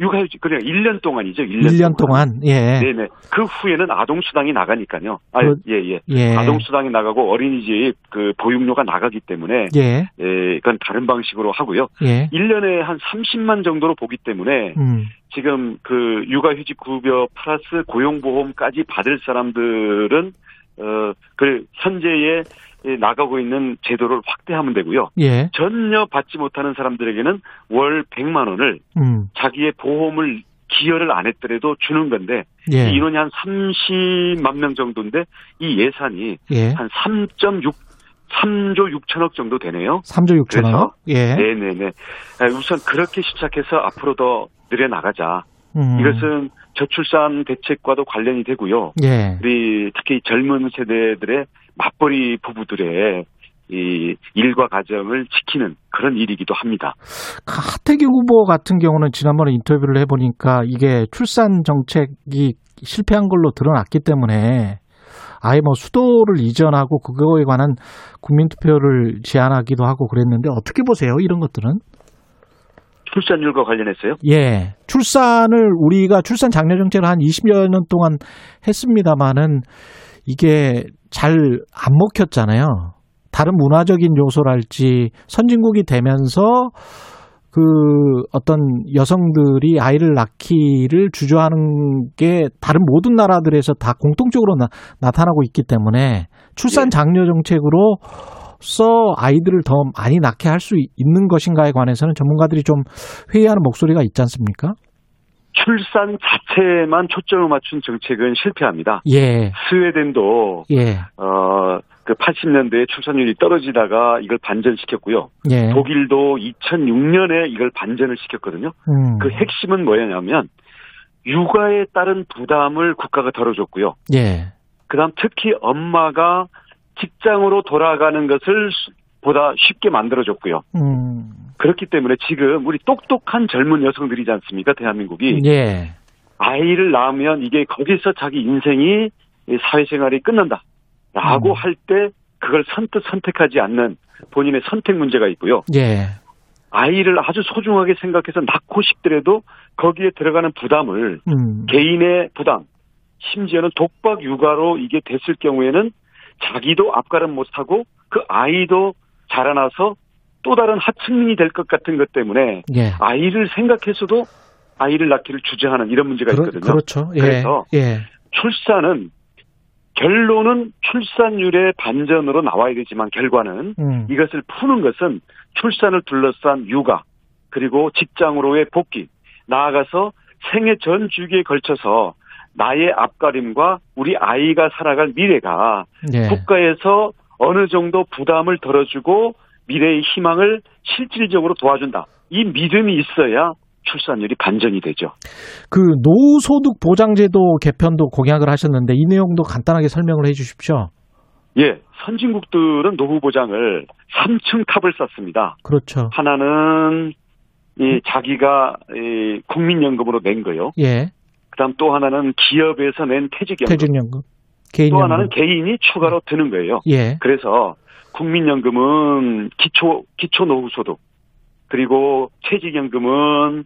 육아휴직 그냥 1년 동안이죠. 1년, 1년 동안 예. 네 네. 그 후에는 아동 수당이 나가니까요. 아, 그- 예, 예. 예. 아동 수당이 나가고 어린이집 그 보육료가 나가기 때문에 예. 예, 그건 다른 방식으로 하고요. 예. 1년에 한 30만 정도로 보기 때문에 음. 지금 그 육아휴직 급여 플러스 고용보험까지 받을 사람들은 어그 현재에 나가고 있는 제도를 확대하면 되고요. 예. 전혀 받지 못하는 사람들에게는 월 100만 원을 음. 자기의 보험을 기여를 안 했더라도 주는 건데 예. 이 인원이 한 30만 명 정도인데 이 예산이 예. 한 3.6 3조 6천억 정도 되네요. 3조 6천원. 그래서- 예. 네네네. 아, 우선 그렇게 시작해서 앞으로 더 늘려나가자. 음. 이것은 저출산 대책과도 관련이 되고요. 예. 우리 특히 젊은 세대들의 맞벌이 부부들의 이 일과 가정을 지키는 그런 일이기도 합니다. 그 하태기 후보 같은 경우는 지난번에 인터뷰를 해보니까 이게 출산 정책이 실패한 걸로 드러났기 때문에 아예 뭐 수도를 이전하고 그거에 관한 국민투표를 제안하기도 하고 그랬는데 어떻게 보세요? 이런 것들은? 출산율과 관련해서요. 예. 출산을 우리가 출산 장려 정책을 한 20여 년 동안 했습니다마는 이게 잘 안 먹혔잖아요. 다른 문화적인 요소랄지 선진국이 되면서 그 어떤 여성들이 아이를 낳기를 주저하는 게 다른 모든 나라들에서 다 공통적으로 나, 타나고 있기 때문에 출산 예. 장려 정책으로 써 아이들을 더 많이 낳게 할 수 있는 것인가에 관해서는 전문가들이 좀 회의하는 목소리가 있지 않습니까? 출산 자체만 초점을 맞춘 정책은 실패합니다. 예, 스웨덴도 예, 어, 그 80년대에 출산율이 떨어지다가 이걸 반전시켰고요. 예. 독일도 2006년에 이걸 반전을 시켰거든요. 음, 그 핵심은 뭐냐면 육아에 따른 부담을 국가가 덜어줬고요. 예, 그다음 특히 엄마가 직장으로 돌아가는 것을 수- 보다 쉽게 만들어줬고요. 음, 그렇기 때문에 지금 우리 똑똑한 젊은 여성들이지 않습니까? 대한민국이 예, 아이를 낳으면 이게 거기서 자기 인생이 이 사회생활이 끝난다 라고 음. 할때 그걸 선뜻 선택하지 않는 본인의 선택 문제가 있고요. 예. 아이를 아주 소중하게 생각해서 낳고 싶더라도 거기에 들어가는 부담을 음. 개인의 부담, 심지어는 독박 육아로 이게 됐을 경우에는 자기도 앞가름 못하고 그 아이도 자라나서 또 다른 하층민이 될 것 같은 것 때문에 예. 아이를 생각해서도 아이를 낳기를 주저하는 이런 문제가 있거든요. 그렇죠. 예. 그래서 예. 출산은 결론은 출산율의 반전으로 나와야 되지만 결과는 음. 이것을 푸는 것은 출산을 둘러싼 육아 그리고 직장으로의 복귀 나아가서 생애 전 주기에 걸쳐서 나의 앞가림과 우리 아이가 살아갈 미래가 예. 국가에서 어느 정도 부담을 덜어주고 미래의 희망을 실질적으로 도와준다. 이 믿음이 있어야 출산율이 반전이 되죠. 그 노후소득 보장제도 개편도 공약을 하셨는데 이 내용도 간단하게 설명을 해 주십시오. 예, 선진국들은 노후 보장을 3층 탑을 쌓습니다. 그렇죠. 하나는 이 자기가 이 국민연금으로 낸 거요. 예. 그다음 또 하나는 기업에서 낸 퇴직연금. 퇴직연금. 또 개인연금. 하나는 개인이 추가로 드는 거예요. 예. 그래서 국민연금은 기초 기초 노후소득 그리고 퇴직연금은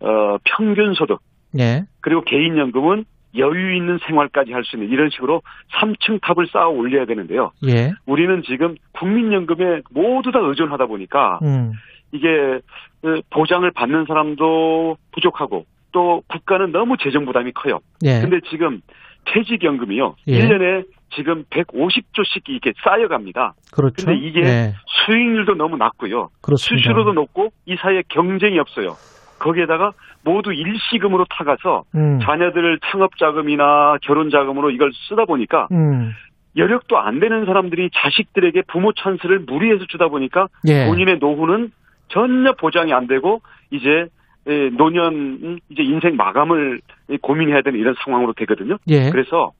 어 평균 소득 예. 그리고 개인연금은 여유 있는 생활까지 할 수 있는 이런 식으로 3층 탑을 쌓아 올려야 되는데요. 예. 우리는 지금 국민연금에 모두 다 의존하다 보니까 음. 이게 그 보장을 받는 사람도 부족하고 또 국가는 너무 재정 부담이 커요. 예. 근데 지금 퇴직연금이요. 예. 1년에 지금 150조씩 이렇게 쌓여갑니다. 그렇죠. 근데 이게 예. 수익률도 너무 낮고요. 그렇습니다. 수수료도 높고 이 사이에 경쟁이 없어요. 거기에다가 모두 일시금으로 타가서 음. 자녀들 창업 자금이나 결혼 자금으로 이걸 쓰다 보니까 음. 여력도 안 되는 사람들이 자식들에게 부모 찬스를 무리해서 주다 보니까 예. 본인의 노후는 전혀 보장이 안 되고 이제 예, 노년 이제 인생 마감을 고민해야 되는 이런 상황으로 되거든요. 예. 그래서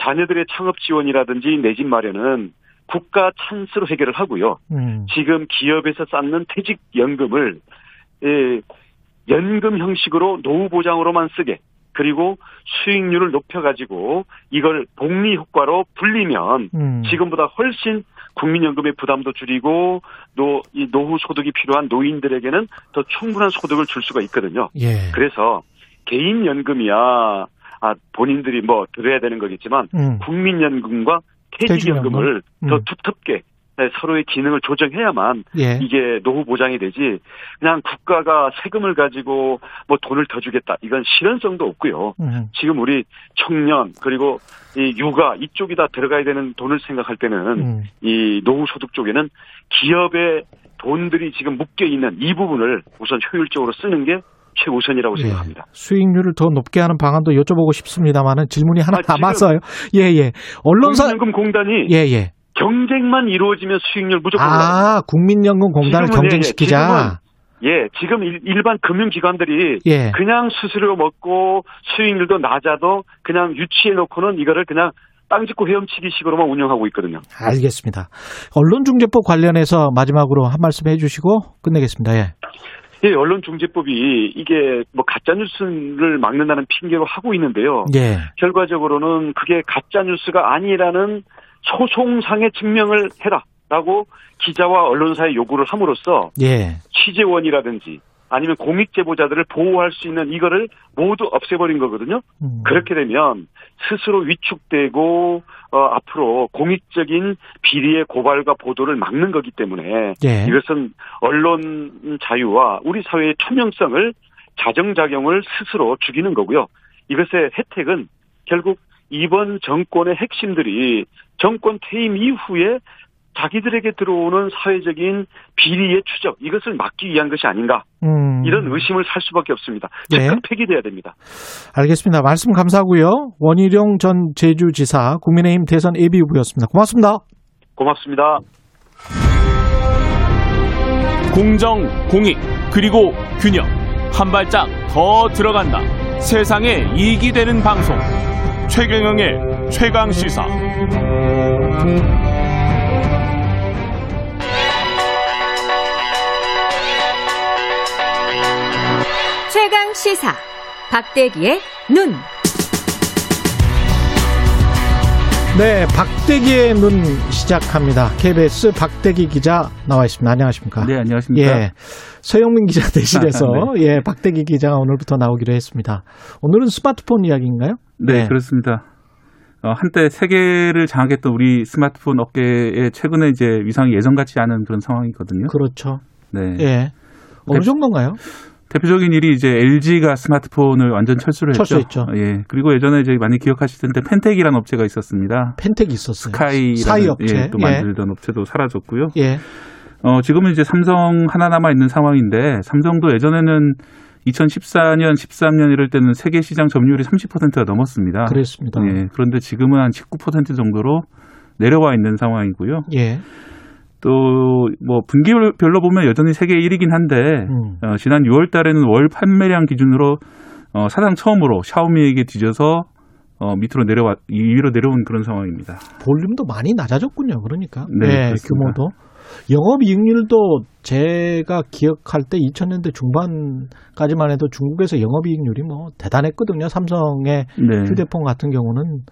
자녀들의 창업 지원이라든지 내 집 마련은 국가 찬스로 해결을 하고요. 음. 지금 기업에서 쌓는 퇴직 연금을 예, 연금 형식으로 노후 보장으로만 쓰게 그리고 수익률을 높여가지고 이걸 복리 효과로 불리면 음. 지금보다 훨씬 국민연금의 부담도 줄이고 노, 이 노후 소득이 필요한 노인들에게는 더 충분한 소득을 줄 수가 있거든요. 예. 그래서 개인 연금이야 아, 본인들이 뭐 들어야 되는 거겠지만 음. 국민연금과 퇴직연금을 퇴직연금? 더 음. 두텁게 네, 서로의 기능을 조정해야만 예. 이게 노후 보장이 되지 그냥 국가가 세금을 가지고 뭐 돈을 더 주겠다 이건 실현성도 없고요. 음. 지금 우리 청년 그리고 이 육아 이쪽이 다 들어가야 되는 돈을 생각할 때는 음. 이 노후 소득 쪽에는 기업의 돈들이 지금 묶여 있는 이 부분을 우선 효율적으로 쓰는 게 최우선이라고 예. 생각합니다. 수익률을 더 높게 하는 방안도 여쭤보고 싶습니다만은 질문이 하나 아, 남았어요. 예, 예. 언론사 국민연금 공단이 예, 예. 경쟁만 이루어지면 수익률 무조건 올라갑니다. 아, 국민연금 공단을 지금은, 예, 예, 경쟁시키자. 예, 지금 일- 일반 금융기관들이 예. 그냥 수수료 먹고 수익률도 낮아도 그냥 유치해 놓고는 이거를 그냥 땅 짓고 헤엄치기 식으로만 운영하고 있거든요. 알겠습니다. 언론중재법 관련해서 마지막으로 한 말씀 해주시고 끝내겠습니다. 예. 예, 언론중재법이 이게 뭐 가짜뉴스를 막는다는 핑계로 하고 있는데요. 예. 결과적으로는 그게 가짜뉴스가 아니라는 소송상의 증명을 해라라고 기자와 언론사에 요구를 함으로써 예. 취재원이라든지 아니면 공익 제보자들을 보호할 수 있는 이거를 모두 없애버린 거거든요. 음. 그렇게 되면 스스로 위축되고 어, 앞으로 공익적인 비리의 고발과 보도를 막는 거기 때문에 예. 이것은 언론 자유와 우리 사회의 투명성을 자정작용을 스스로 죽이는 거고요. 이것의 혜택은 결국 이번 정권의 핵심들이 정권 퇴임 이후에 자기들에게 들어오는 사회적인 비리의 추적 이것을 막기 위한 것이 아닌가 음. 이런 의심을 살 수밖에 없습니다. 예. 즉각 폐기돼야 됩니다. 알겠습니다. 말씀 감사하고요. 원희룡 전 제주지사 국민의힘 대선 예비 후보였습니다. 고맙습니다. 고맙습니다. 공정, 공익, 그리고 균형. 한 발짝 더 들어간다. 세상에 이익이 되는 방송. 최경영의 최강 시사. 최강 시사 박대기의 눈. 네, 박대기의 눈 시작합니다. KBS 박대기 기자 나와 있습니다. 안녕하십니까? 네, 안녕하십니까? 예. 서영민 기자 대신해서 예, 박대기 기자가 오늘부터 나오기로 했습니다. 오늘은 스마트폰 이야기인가요? 네, 네. 그렇습니다. 어, 한때 세계를 장악했던 우리 스마트폰 업계에 최근에 이제 위상이 예전 같지 않은 그런 상황이거든요. 그렇죠. 네. 예. 어느 대- 정도인가요? 대표적인 일이 이제 LG가 스마트폰을 완전 철수를 했죠. 철수했죠. 예. 그리고 예전에 이제 많이 기억하실 텐데 펜텍이라는 업체가 있었습니다. 펜텍이 있었어요. 스카이라는 사이 업체. 예, 또 만들던 업체도 사라졌고요. 예. 어, 지금은 이제 삼성 하나 남아 있는 상황인데 삼성도 예전에는 2014년, 13년 이럴 때는 세계 시장 점유율이 30%가 넘었습니다. 그랬습니다. 예. 그런데 지금은 한 19% 정도로 내려와 있는 상황이고요. 예. 또뭐 분기별로 보면 여전히 세계 1위긴 한데 음. 어, 지난 6월 달에는 월 판매량 기준으로 어, 사상 처음으로 샤오미에게 뒤져서 어, 밑으로 내려와 2위로 내려온 그런 상황입니다. 볼륨도 많이 낮아졌군요. 그러니까. 네, 예, 그렇습니다. 규모도. 영업이익률도 제가 기억할 때 2000년대 중반까지만 해도 중국에서 영업이익률이 뭐 대단했거든요. 삼성의 네. 휴대폰 같은 경우는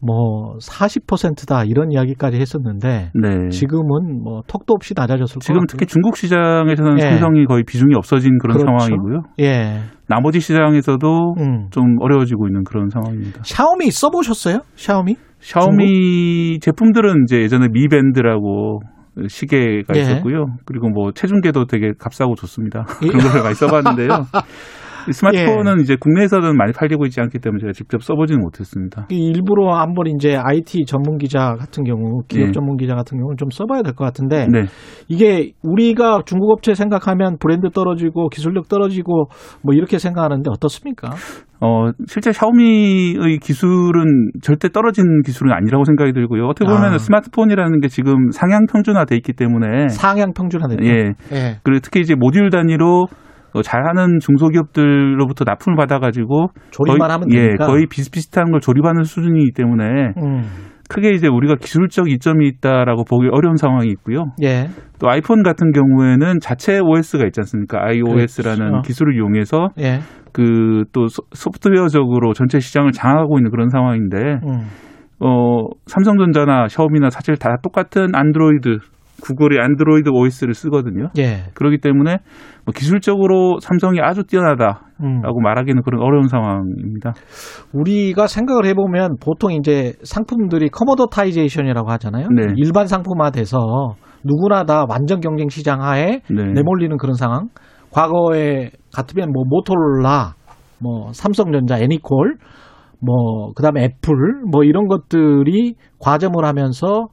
뭐 40%다 이런 이야기까지 했었는데 네. 지금은 뭐 턱도 없이 낮아졌을 지금 것 특히. 중국 시장에서는 예. 삼성이 거의 비중이 없어진 그런 그렇죠. 상황이고요. 예. 나머지 시장에서도 음. 좀 어려워지고 있는 그런 상황입니다. 샤오미 써보셨어요? 샤오미? 샤오미 제품들은 이제 예전에 미밴드라고 시계가 예. 있었고요. 그리고 뭐 체중계도 되게 값싸고 좋습니다. 예. 그런 걸 많이 써봤는데요. 이 스마트폰은 이제 국내에서는 많이 팔리고 있지 않기 때문에 제가 직접 써보지는 못했습니다. 이 일부러 한번 이제 IT 전문 기자 같은 경우, 기업 예. 전문 기자 같은 경우는 좀 써봐야 될 것 같은데 네. 이게 우리가 중국 업체 생각하면 브랜드 떨어지고 기술력 떨어지고 뭐 이렇게 생각하는데 어떻습니까? 어, 실제 샤오미의 기술은 절대 떨어진 기술은 아니라고 생각이 들고요. 어떻게 보면 아. 스마트폰이라는 게 지금 상향 평준화돼 있기 때문에 상향 평준화됐다. 예. 예. 그리고 특히 이제 모듈 단위로 어, 잘하는 중소기업들로부터 납품을 받아가지고 조립만 거의, 하면 예, 되니까. 거의 비슷비슷한 걸 조립하는 수준이기 때문에 음. 크게 이제 우리가 기술적 이점이 있다라고 보기 어려운 상황이 있고요. 예. 또 아이폰 같은 경우에는 자체 OS가 있지 않습니까? iOS라는 그렇죠. 기술을 이용해서 예. 그또 소프트웨어적으로 전체 시장을 장악하고 있는 그런 상황인데 음. 어 삼성전자나 샤오미나 사실 다 똑같은 안드로이드 구글의 안드로이드 OS를 쓰거든요. 예. 그렇기 때문에 뭐 기술적으로 삼성이 아주 뛰어나다라고 음. 말하기는 그런 어려운 상황입니다. 우리가 생각을 해보면 보통 이제 상품들이 commoditization이라고 하잖아요. 네. 일반 상품화돼서 누구나 다 완전 경쟁 시장 하에 네. 내몰리는 그런 상황. 과거에 같으면 뭐 모토로라, 뭐 삼성전자, 애니콜, 뭐 그다음에 애플, 뭐 이런 것들이 과점을 하면서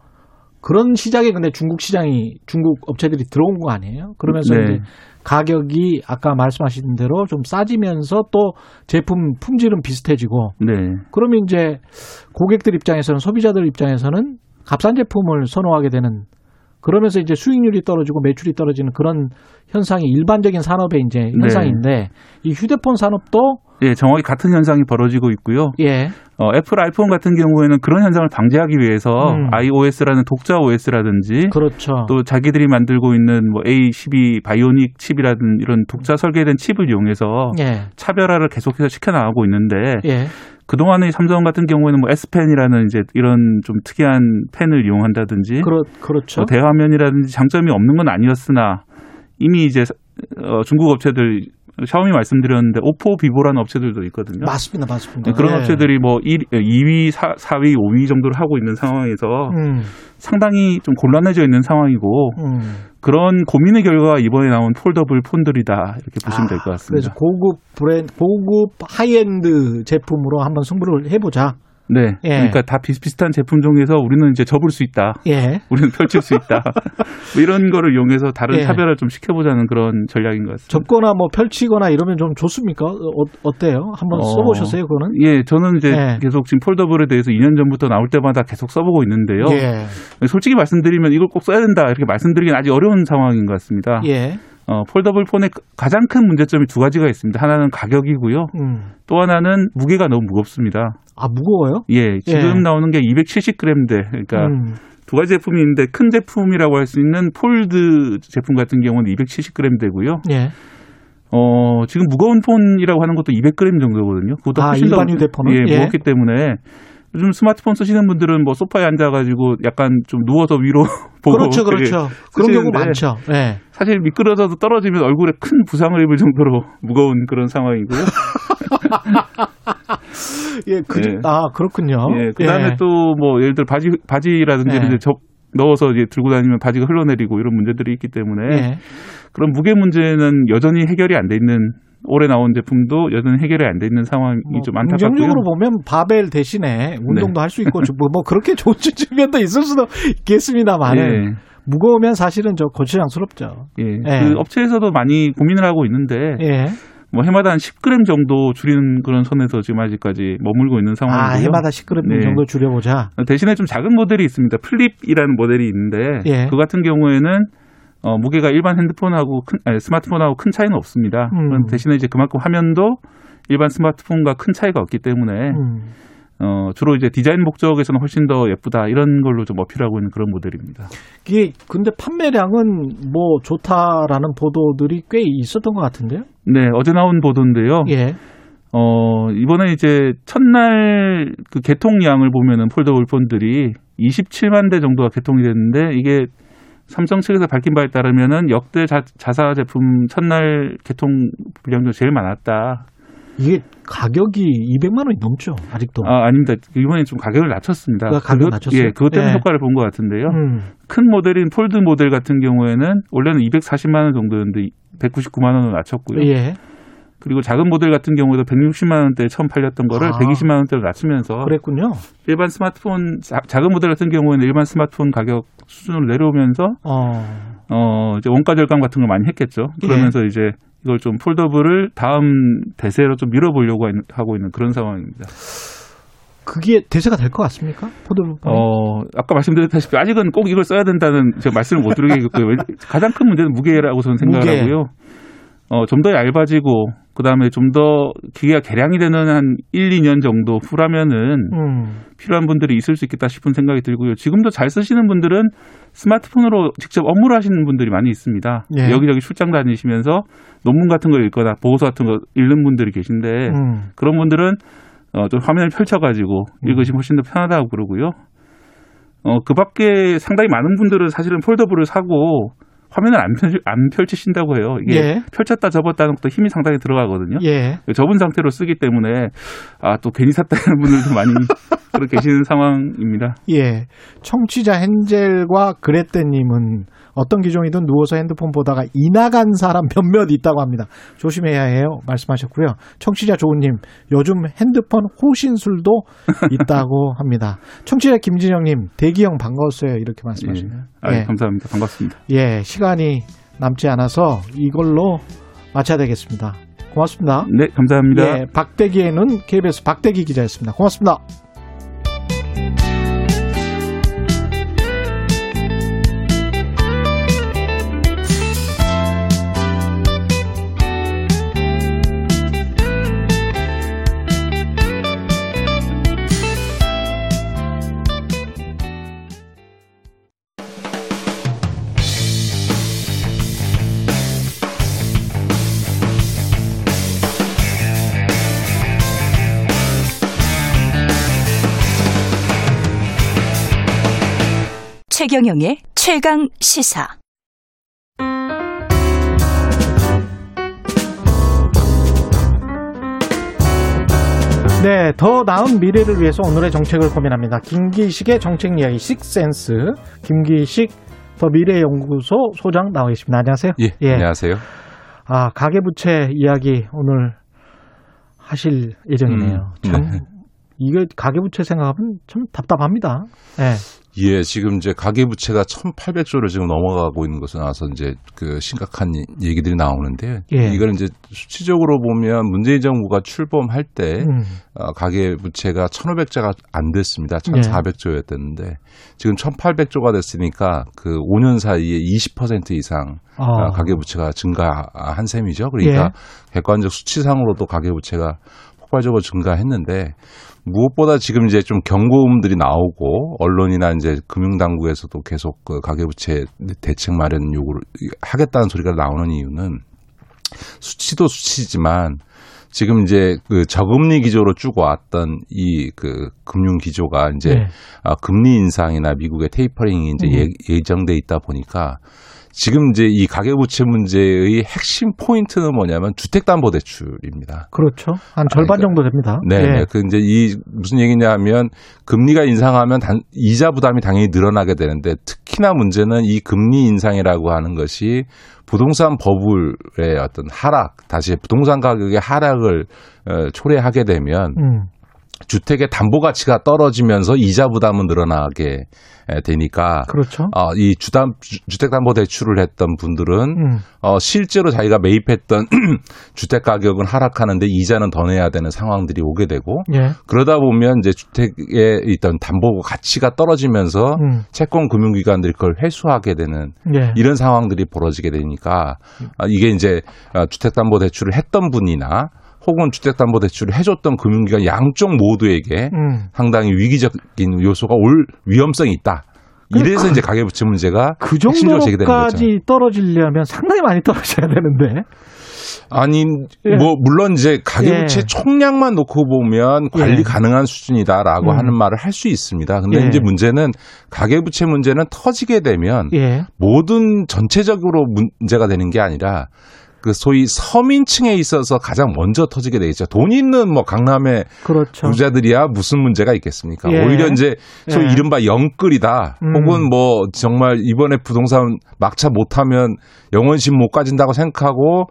그런 시장에 근데 중국 시장이 중국 업체들이 들어온 거 아니에요? 그러면서 네. 이제 가격이 아까 말씀하신 대로 좀 싸지면서 또 제품 품질은 비슷해지고 네. 그러면 이제 고객들 입장에서는 소비자들 입장에서는 값싼 제품을 선호하게 되는 그러면서 이제 수익률이 떨어지고 매출이 떨어지는 그런 현상이 일반적인 산업의 이제 현상인데 이 휴대폰 산업도 예, 정확히 같은 현상이 벌어지고 있고요. 예. 어, 애플 아이폰 같은 경우에는 그런 현상을 방지하기 위해서 음. iOS라는 독자 OS라든지 그렇죠. 또 자기들이 만들고 있는 뭐 A12 바이오닉 칩이라든 이런 독자 설계된 칩을 이용해서 예. 차별화를 계속해서 시켜 나가고 있는데 예. 그동안의 삼성 같은 경우에는 뭐 S펜이라는 이제 이런 좀 특이한 펜을 이용한다든지 그렇 그렇죠. 뭐 대화면이라든지 장점이 없는 건 아니었으나 이미 이제 어, 중국 업체들 샤오미 말씀드렸는데 오포 비보라는 업체들도 있거든요. 맞습니다. 맞습니다. 네, 그런 예. 업체들이 뭐 1, 2위, 4, 4위, 5위 정도를 하고 있는 상황에서 음. 상당히 좀 곤란해져 있는 상황이고 음. 그런 고민의 결과가 이번에 나온 폴더블 폰들이다 이렇게 보시면 될것 그래서 같습니다. 고급 브랜드 고급 하이엔드 제품으로 한번 승부를 해 보자. 네, 예. 그러니까 다 비슷비슷한 제품 중에서 우리는 이제 접을 수 있다. 예. 우리는 펼칠 수 있다. 뭐 이런 거를 이용해서 다른 예. 차별화를 좀 시켜보자는 그런 전략인 것 같습니다. 접거나 뭐 펼치거나 이러면 좀 좋습니까? 어때요 한번 어, 써보셨어요, 그거는? 예, 저는 이제 예. 계속 지금 foldable에 대해서 2년 전부터 나올 때마다 계속 써보고 있는데요. 예. 솔직히 말씀드리면 이걸 꼭 써야 된다 이렇게 말씀드리기는 아직 어려운 상황인 것 같습니다. 예. 어, foldable 폰의 가장 큰 문제점이 두 가지가 있습니다. 하나는 가격이고요. 음. 또 하나는 무게가 너무 무겁습니다. 아, 무거워요? 예, 지금 예. 나오는 게 270g대. 그러니까 음. 두 가지 제품이 있는데 큰 제품이라고 할 수 있는 폴드 제품 같은 경우는 270g대고요. 예. 어, 지금 무거운 폰이라고 하는 것도 200g 정도거든요. 그것도 아, 훨씬 일반 더 휴대폰은? 예, 예. 무겁기 때문에 요즘 스마트폰 쓰시는 분들은 뭐 소파에 앉아가지고 약간 좀 누워서 위로 보고 그렇죠, 그렇죠. 그런 경우 많죠. 예. 사실 미끄러져서 떨어지면 얼굴에 큰 부상을 입을 정도로 무거운 그런 상황이고요. 예, 그, 예. 아, 그렇군요. 예, 그다음에 예. 또뭐 예를 들어 바지 바지라든지 예. 이제 접 넣어서 이제 들고 다니면 바지가 흘러내리고 이런 문제들이 있기 때문에 예. 그런 무게 문제는 여전히 해결이 안 돼 있는 올해 나온 제품도 여전히 해결이 안 돼 있는 상황이 좀 안타깝고요. 뭐 긍정적으로 보면 바벨 대신에 운동도 네. 할수 있고 뭐, 뭐 그렇게 좋은 측면도 있을 수도 있겠습니다만 예. 무거우면 사실은 저 거추장스럽죠. 예. 예. 그 업체에서도 많이 고민을 하고 있는데 예. 뭐 해마다 한 10g 정도 줄이는 그런 선에서 지금 아직까지 머물고 있는 상황이고요. 아, 해마다 10g 네. 정도 줄여보자. 대신에 좀 작은 모델이 있습니다. 플립이라는 모델이 있는데 예. 그 같은 경우에는 어, 무게가 일반 핸드폰하고 큰, 아니, 스마트폰하고 큰 차이는 없습니다. 음. 대신에 이제 그만큼 화면도 일반 스마트폰과 큰 차이가 없기 때문에 음. 어, 주로 이제 디자인 목적에서는 훨씬 더 예쁘다 이런 걸로 좀 어필하고 있는 그런 모델입니다. 이게 근데 판매량은 뭐 좋다라는 보도들이 꽤 있었던 것 같은데요. 네, 어제 나온 보도인데요. 예. 어, 이번에 이제 첫날 그 개통량을 보면은 폴더블 폰들이 27만 대 정도가 개통이 됐는데 이게 삼성 측에서 밝힌 바에 따르면은 역대 자, 자사 제품 첫날 개통 분량 중 제일 많았다. 이게 가격이 200만 원이 넘죠. 아직도. 아, 아닙니다. 이번에 좀 가격을 낮췄습니다. 그 가격 그것- 낮췄어요? 예, 그것 때문에 예. 효과를 본 것 같은데요. 음. 큰 모델인 폴드 모델 같은 경우에는 원래는 240만 원 정도였는데 199만 원으로 낮췄고요. 예. 그리고 작은 모델 같은 경우도 160만 원대에 처음 팔렸던 거를 아. 120만 원대로 낮추면서 그랬군요. 일반 스마트폰 자- 작은 모델 같은 경우에는 일반 스마트폰 가격 수준을 내려오면서 어. 어 이제 원가 절감 같은 걸 많이 했겠죠. 예. 그러면서 이제 이걸 좀 폴더블을 다음 대세로 좀 밀어보려고 하고 있는 그런 상황입니다. 그게 대세가 될 것 같습니까? 포드블 어 아까 말씀드렸다시피 아직은 꼭 이걸 써야 된다는 제가 말씀을 못 드리겠고요. 왜- 가장 큰 문제는 무게라고 저는 생각을 무게. 하고요. 어, 좀 더 얇아지고 그다음에 좀 더 기계가 개량이 되는 한 1, 2년 정도 후라면은 음. 필요한 분들이 있을 수 있겠다 싶은 생각이 들고요. 지금도 잘 쓰시는 분들은 스마트폰으로 직접 업무를 하시는 분들이 많이 있습니다. 예. 여기저기 출장 다니시면서 논문 같은 걸 읽거나 보고서 같은 거 읽는 분들이 계신데 음. 그런 분들은 어, 좀 화면을 펼쳐가지고 읽으시면 훨씬 더 편하다고 그러고요. 어, 그 밖에 상당히 많은 분들은 사실은 폴더블을 사고 화면을 안, 펼, 안 펼치신다고 해요. 이게 예. 펼쳤다 접었다 하는 것도 힘이 상당히 들어가거든요. 예. 접은 상태로 쓰기 때문에 아, 또 괜히 샀다는 분들도 많이 그렇게 계시는 상황입니다. 예. 청취자 헨젤과 그레떼님은 어떤 기종이든 누워서 핸드폰 보다가 이나간 사람 몇몇 있다고 합니다. 조심해야 해요. 말씀하셨고요. 청취자 조은님, 요즘 핸드폰 호신술도 있다고 합니다. 청취자 김진영님, 대기형 반가웠어요. 이렇게 말씀하시네요. 아, 예. 감사합니다. 반갑습니다. 예, 시간이 남지 않아서 이걸로 마쳐야 되겠습니다. 고맙습니다. 네, 감사합니다. 예, 박대기에는 KBS 박대기 기자였습니다. 고맙습니다. 최경영의 최강 시사. 네, 더 나은 미래를 위해서 오늘의 정책을 고민합니다. 김기식의 정책 이야기 식센스 김기식 더 미래연구소 소장 나와 계십니다. 안녕하세요. 예, 안녕하세요. 아 가계부채 이야기 오늘 하실 예정이네요. 음, 참 네. 이게 가계부채 생각하면 참 답답합니다. 예. 예, 지금 이제 가계부채가 1,800조를 지금 넘어가고 있는 것으로 나와서 이제 그 심각한 얘기들이 나오는데 예. 이걸 이제 수치적으로 보면 문재인 정부가 출범할 때 음. 어, 가계부채가 1,500조가 안 됐습니다. 예. 1,400조였는데 지금 1,800조가 됐으니까 그 5년 사이에 20% 이상 아. 어, 가계부채가 증가한 셈이죠. 그러니까 예. 객관적 수치상으로도 가계부채가 폭발적으로 증가했는데 무엇보다 지금 이제 좀 경고음들이 나오고 언론이나 이제 금융당국에서도 계속 그 가계부채 대책 마련 요구를 하겠다는 소리가 나오는 이유는 수치도 수치지만 지금 이제 그 저금리 기조로 쭉 왔던 이 그 금융 기조가 이제 네. 아, 금리 인상이나 미국의 테이퍼링이 이제 음. 예, 예정돼 있다 보니까 지금 이제 이 가계부채 문제의 핵심 포인트는 뭐냐면 주택담보대출입니다. 그렇죠. 한 절반 그러니까- 정도 됩니다. 네, 예. 네. 그 이제 이 무슨 얘기냐 하면 금리가 인상하면 단, 이자 부담이 당연히 늘어나게 되는데 특히나 문제는 이 금리 인상이라고 하는 것이 부동산 버블의 어떤 하락, 다시 부동산 가격의 하락을 어, 초래하게 되면 음. 주택의 담보 가치가 떨어지면서 이자 부담은 늘어나게 에, 되니까 그렇죠. 어, 이 주담 주택 담보 대출을 했던 분들은 음. 어, 실제로 자기가 매입했던 주택 가격은 하락하는데 이자는 더 내야 되는 상황들이 오게 되고 예. 그러다 보면 이제 주택에 있던 담보 가치가 떨어지면서 음. 채권 금융기관들이 그걸 회수하게 되는 예. 이런 상황들이 벌어지게 되니까 아, 이게 이제 어, 주택 담보 대출을 했던 분이나 혹은 주택담보대출을 해줬던 금융기관 양쪽 모두에게 음. 상당히 위기적인 요소가 올 위험성이 있다. 이래서 이제 가계부채 문제가 그. 정도까지 떨어지려면 상당히 많이 떨어져야 되는데. 아니 예. 뭐 물론 이제 가계부채 예. 총량만 놓고 보면 관리 예. 가능한 수준이다라고 음. 하는 말을 할 수 있습니다. 근데 예. 이제 문제는 가계부채 문제는 터지게 되면 예. 모든 전체적으로 문제가 되는 게 아니라 그 소위 서민층에 있어서 가장 먼저 터지게 되겠죠. 돈 있는 뭐 강남의 그렇죠. 부자들이야 무슨 문제가 있겠습니까? 예. 오히려 이제 소위 예. 이른바 영끌이다. 음. 혹은 뭐 정말 이번에 부동산 막차 못하면 영원신 못 가진다고 생각하고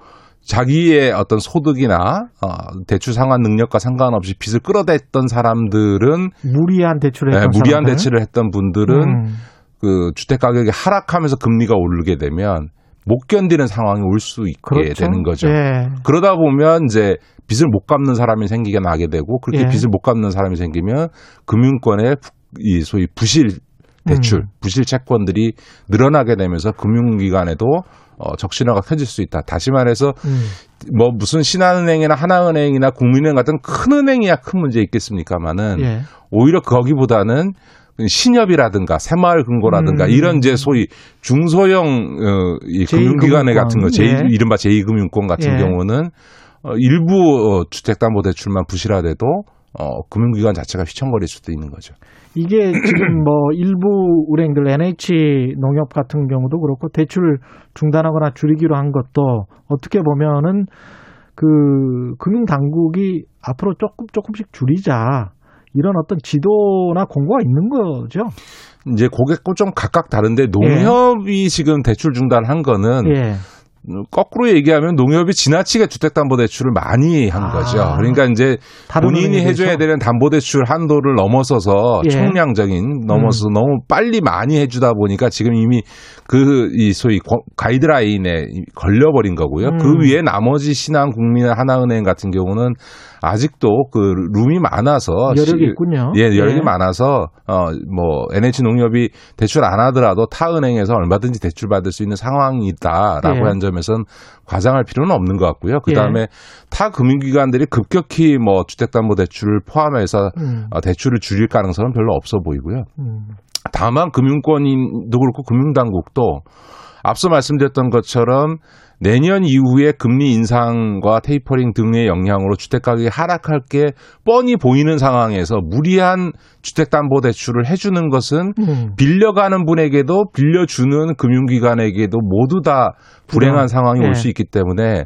자기의 어떤 소득이나 어, 대출 상환 능력과 상관없이 빚을 끌어댔던 사람들은 무리한 대출을 네, 했던 무리한 사람들. 대출을 했던 분들은 음. 그 주택 가격이 하락하면서 금리가 오르게 되면 못 견디는 상황이 올 수 있게 그렇죠. 되는 거죠. 예. 그러다 보면 이제 빚을 못 갚는 사람이 생기게 나게 되고 그렇게 예. 빚을 못 갚는 사람이 생기면 금융권의 부- 이 소위 부실 대출, 음. 부실 채권들이 늘어나게 되면서 금융기관에도 어, 적신호가 켜질 수 있다. 다시 말해서 음. 뭐 무슨 신한은행이나 하나은행이나 국민은행 같은 큰 은행이야 큰 문제 있겠습니까마는 예. 오히려 거기보다는 신협이라든가 새마을금고라든가 음. 이런 이제 소위 중소형 어, 이 제2금융권. 금융기관 같은 거, 제 예. 이른바 제2금융권 같은 예. 경우는 어, 일부 어, 주택담보대출만 부실하대도 어, 금융기관 자체가 휘청거릴 수도 있는 거죠. 이게 지금 뭐 일부 은행들 NH 농협 같은 경우도 그렇고 대출 중단하거나 줄이기로 한 것도 어떻게 보면은 그 금융 당국이 앞으로 조금 조금씩 줄이자 이런 어떤 지도나 공고가 있는 거죠. 이제 고객과 좀 각각 다른데 농협이 지금 대출 중단한 거는 예. 거꾸로 얘기하면 농협이 지나치게 주택담보대출을 많이 한 아. 거죠. 그러니까 이제 본인이 해줘야 비해서? 되는 담보대출 한도를 넘어서서 예. 음. 총량적인 넘어서 서 너무 빨리 많이 해주다 보니까 지금 이미 그 이 소위 거- 가이드라인에 걸려버린 거고요. 음. 그 위에 나머지 신한 국민 하나은행 같은 경우는 아직도 그 룸이 많아서 여력이 시- 있군요. 예, 여력이 예. 많아서 어뭐 NH 농협이 대출 안 하더라도 타 은행에서 얼마든지 대출 받을 수 있는 상황이다라고 예. 한 점에선 과장할 필요는 없는 것 같고요. 그 예. 다음에 타 금융기관들이 급격히 뭐 주택담보대출을 포함해서 음. 어, 대출을 줄일 가능성은 별로 없어 보이고요. 음. 다만 금융권도 그렇고 금융당국도 앞서 말씀드렸던 것처럼 내년 이후에 금리 인상과 테이퍼링 등의 영향으로 주택 가격이 하락할 게 뻔히 보이는 상황에서 무리한 주택담보대출을 해주는 것은 음. 빌려가는 분에게도 빌려주는 금융기관에게도 모두 다 불행한 그럼, 상황이 예. 올수 있기 때문에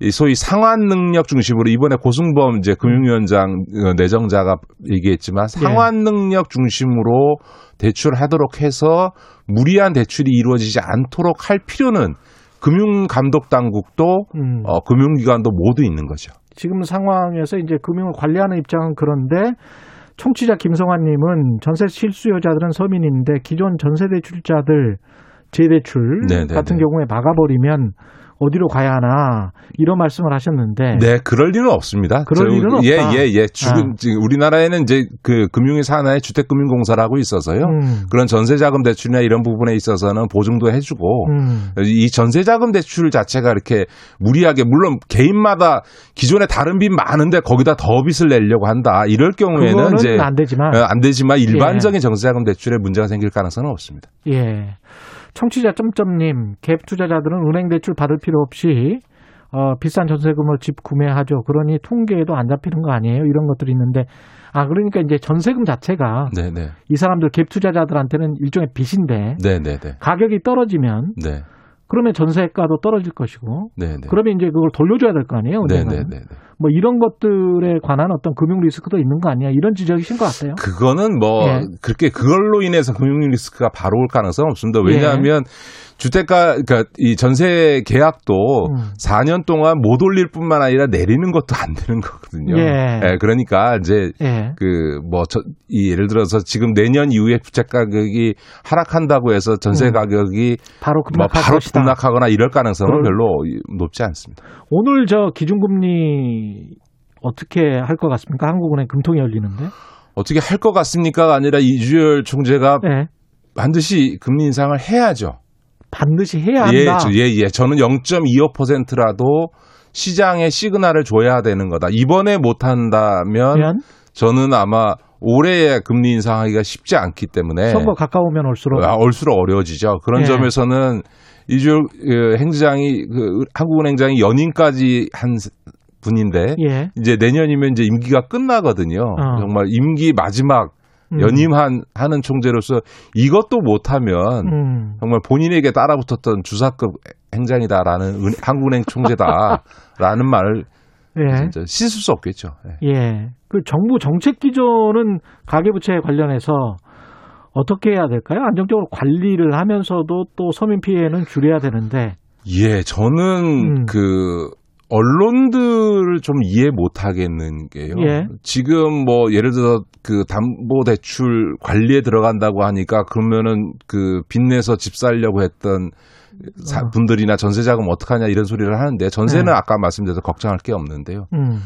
이 소위 상환 능력 중심으로 이번에 고승범 이제 금융위원장 어, 내정자가 얘기했지만 예. 상환 능력 중심으로 대출하도록 해서 무리한 대출이 이루어지지 않도록 할 필요는 금융 감독 당국도 음. 어, 금융기관도 모두 있는 거죠. 지금 상황에서 이제 금융을 관리하는 입장은 그런데 청취자 김성환님은 전세 실수요자들은 서민인데 기존 전세 대출자들 재대출 네네네. 같은 경우에 막아버리면 어디로 가야 하나 이런 말씀을 하셨는데 네, 그럴 리는 없습니다. 그럴 저, 일은 없다. 예, 예, 예. 지금, 아. 지금 우리나라에는 이제 그 금융위 산하에 주택금융공사라고 있어서요. 음. 그런 전세자금 대출이나 이런 부분에 있어서는 보증도 해주고 음. 이 전세자금 대출 자체가 이렇게 무리하게 물론 개인마다 기존에 다른 빚 많은데 거기다 더 빚을 내려고 한다. 이럴 경우에는 그거는 이제 안 되지만 어, 안 되지만 일반적인 전세자금 대출에 문제가 생길 가능성은 없습니다. 예. 청취자 점점님 갭 투자자들은 은행 대출 받을 필요 없이 어, 비싼 전세금으로 집 구매하죠. 그러니 통계에도 안 잡히는 거 아니에요? 이런 것들이 있는데 아 그러니까 이제 전세금 자체가 네네. 이 사람들 갭 투자자들한테는 일종의 빚인데 네네네. 가격이 떨어지면 네. 그러면 전세가도 떨어질 것이고 네네. 그러면 이제 그걸 돌려줘야 될 거 아니에요? 은행은. 뭐 이런 것들에 관한 어떤 금융 리스크도 있는 거 아니야? 이런 지적이신 것 같아요. 그거는 뭐 예. 그렇게 그걸로 인해서 금융 리스크가 바로 올 가능성은 없습니다. 왜냐하면 주택가 그러니까 이 전세 계약도 음. 4년 동안 못 올릴 뿐만 아니라 내리는 것도 안 되는 거거든요. 예. 그러니까 이제 예. 그뭐이 예를 들어서 지금 내년 이후에 주택 가격이 하락한다고 해서 전세 음. 가격이 바로 뭐 바로. 급락하거나 이럴 가능성은 별로 높지 않습니다. 오늘 저 기준금리 어떻게 할 것 같습니까? 한국은행 금통이 열리는데. 어떻게 할 것 같습니까가 아니라 이주열 총재가 네. 반드시 금리 인상을 해야죠. 반드시 해야 예, 한다. 저- 예, 예. 저는 0.25%라도 시장에 시그널을 줘야 되는 거다. 이번에 못 한다면 면 저는 아마 올해 금리 인상하기가 쉽지 않기 때문에 선거 가까우면 올수록 아, 올수록 어려워지죠. 그런 예. 점에서는 이주열 그 행장이 그 한국은행장이 연임까지 한 분인데 예. 이제 내년이면 이제 임기가 끝나거든요. 어. 정말 임기 마지막 음. 연임한 하는 총재로서 이것도 못하면 음. 정말 본인에게 따라붙었던 주사급 행장이다라는 은- 한국은행 총재다라는 말을 예. 진짜 씻을 수 없겠죠. 예. 예. 그 정부 정책 기조는 가계부채에 관련해서 어떻게 해야 될까요? 안정적으로 관리를 하면서도 또 서민 피해는 줄여야 되는데. 예, 저는 음. 그 언론들을 좀 이해 못 하겠는 게요. 예. 지금 뭐 예를 들어 그 담보 대출 관리에 들어간다고 하니까 그러면은 그 빚내서 집 살려고 했던 사- 어. 분들이나 전세 자금 어떡하냐 이런 소리를 하는데 전세는 네. 아까 말씀드려서 걱정할 게 없는데요. 음.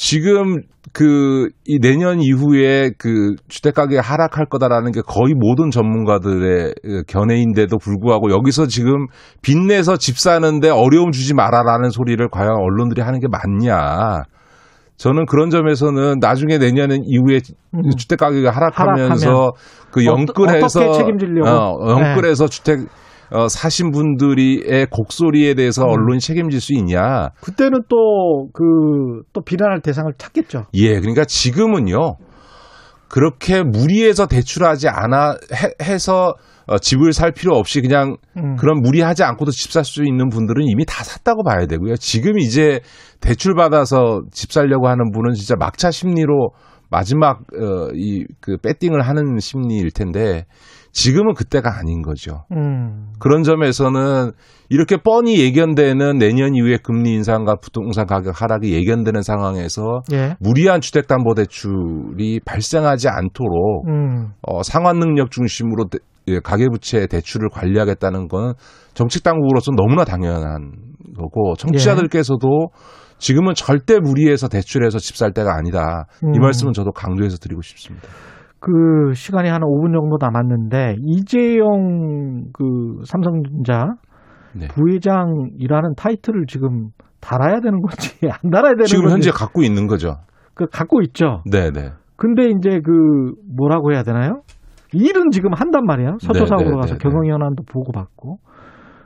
지금 그 이 내년 이후에 그 주택 가격이 하락할 거다라는 게 거의 모든 전문가들의 그 견해인데도 불구하고 여기서 지금 빚내서 집 사는데 어려움 주지 마라라는 소리를 과연 언론들이 하는 게 맞냐? 저는 그런 점에서는 나중에 내년 이후에 음. 주택 가격이 하락하면서 하락하면 그 영끌해서? 어, 영끌해서 주택 어, 사신 분들이의 곡소리에 대해서 음. 언론이 책임질 수 있냐? 그때는 또그 또 비난할 대상을 찾겠죠. 예, 그러니까 지금은요. 그렇게 무리해서 대출하지 않아 해, 서 어, 집을 살 필요 없이 그냥 음. 그런 무리하지 않고도 집 살 수 있는 분들은 이미 다 샀다고 봐야 되고요. 지금 이제 대출 받아서 집 살려고 하는 분은 진짜 막차 심리로 마지막 어, 이그 배팅을 하는 심리일 텐데 지금은 그때가 아닌 거죠. 음. 그런 점에서는 이렇게 뻔히 예견되는 내년 이후에 금리 인상과 부동산 가격 하락이 예견되는 상황에서 예. 무리한 주택담보대출이 발생하지 않도록 음. 어, 상환 능력 중심으로 대- 예, 가계부채 대출을 관리하겠다는 건 정책 당국으로서 너무나 당연한 거고 청취자들께서도 지금은 절대 무리해서 대출해서 집 살 때가 아니다. 이 음. 말씀은 저도 강조해서 드리고 싶습니다. 그 시간이 한 5분 정도 남았는데 이재용 그 삼성전자 네. 부회장이라는 타이틀을 지금 달아야 되는 건지 안 달아야 되는 지금 건지 현재 갖고 있는 거죠. 그 갖고 있죠. 네, 네. 근데 이제 그 뭐라고 해야 되나요? 일은 지금 한단 말이야. 서초사업으로 네, 네, 가서 네, 경영 현안도 보고 받고.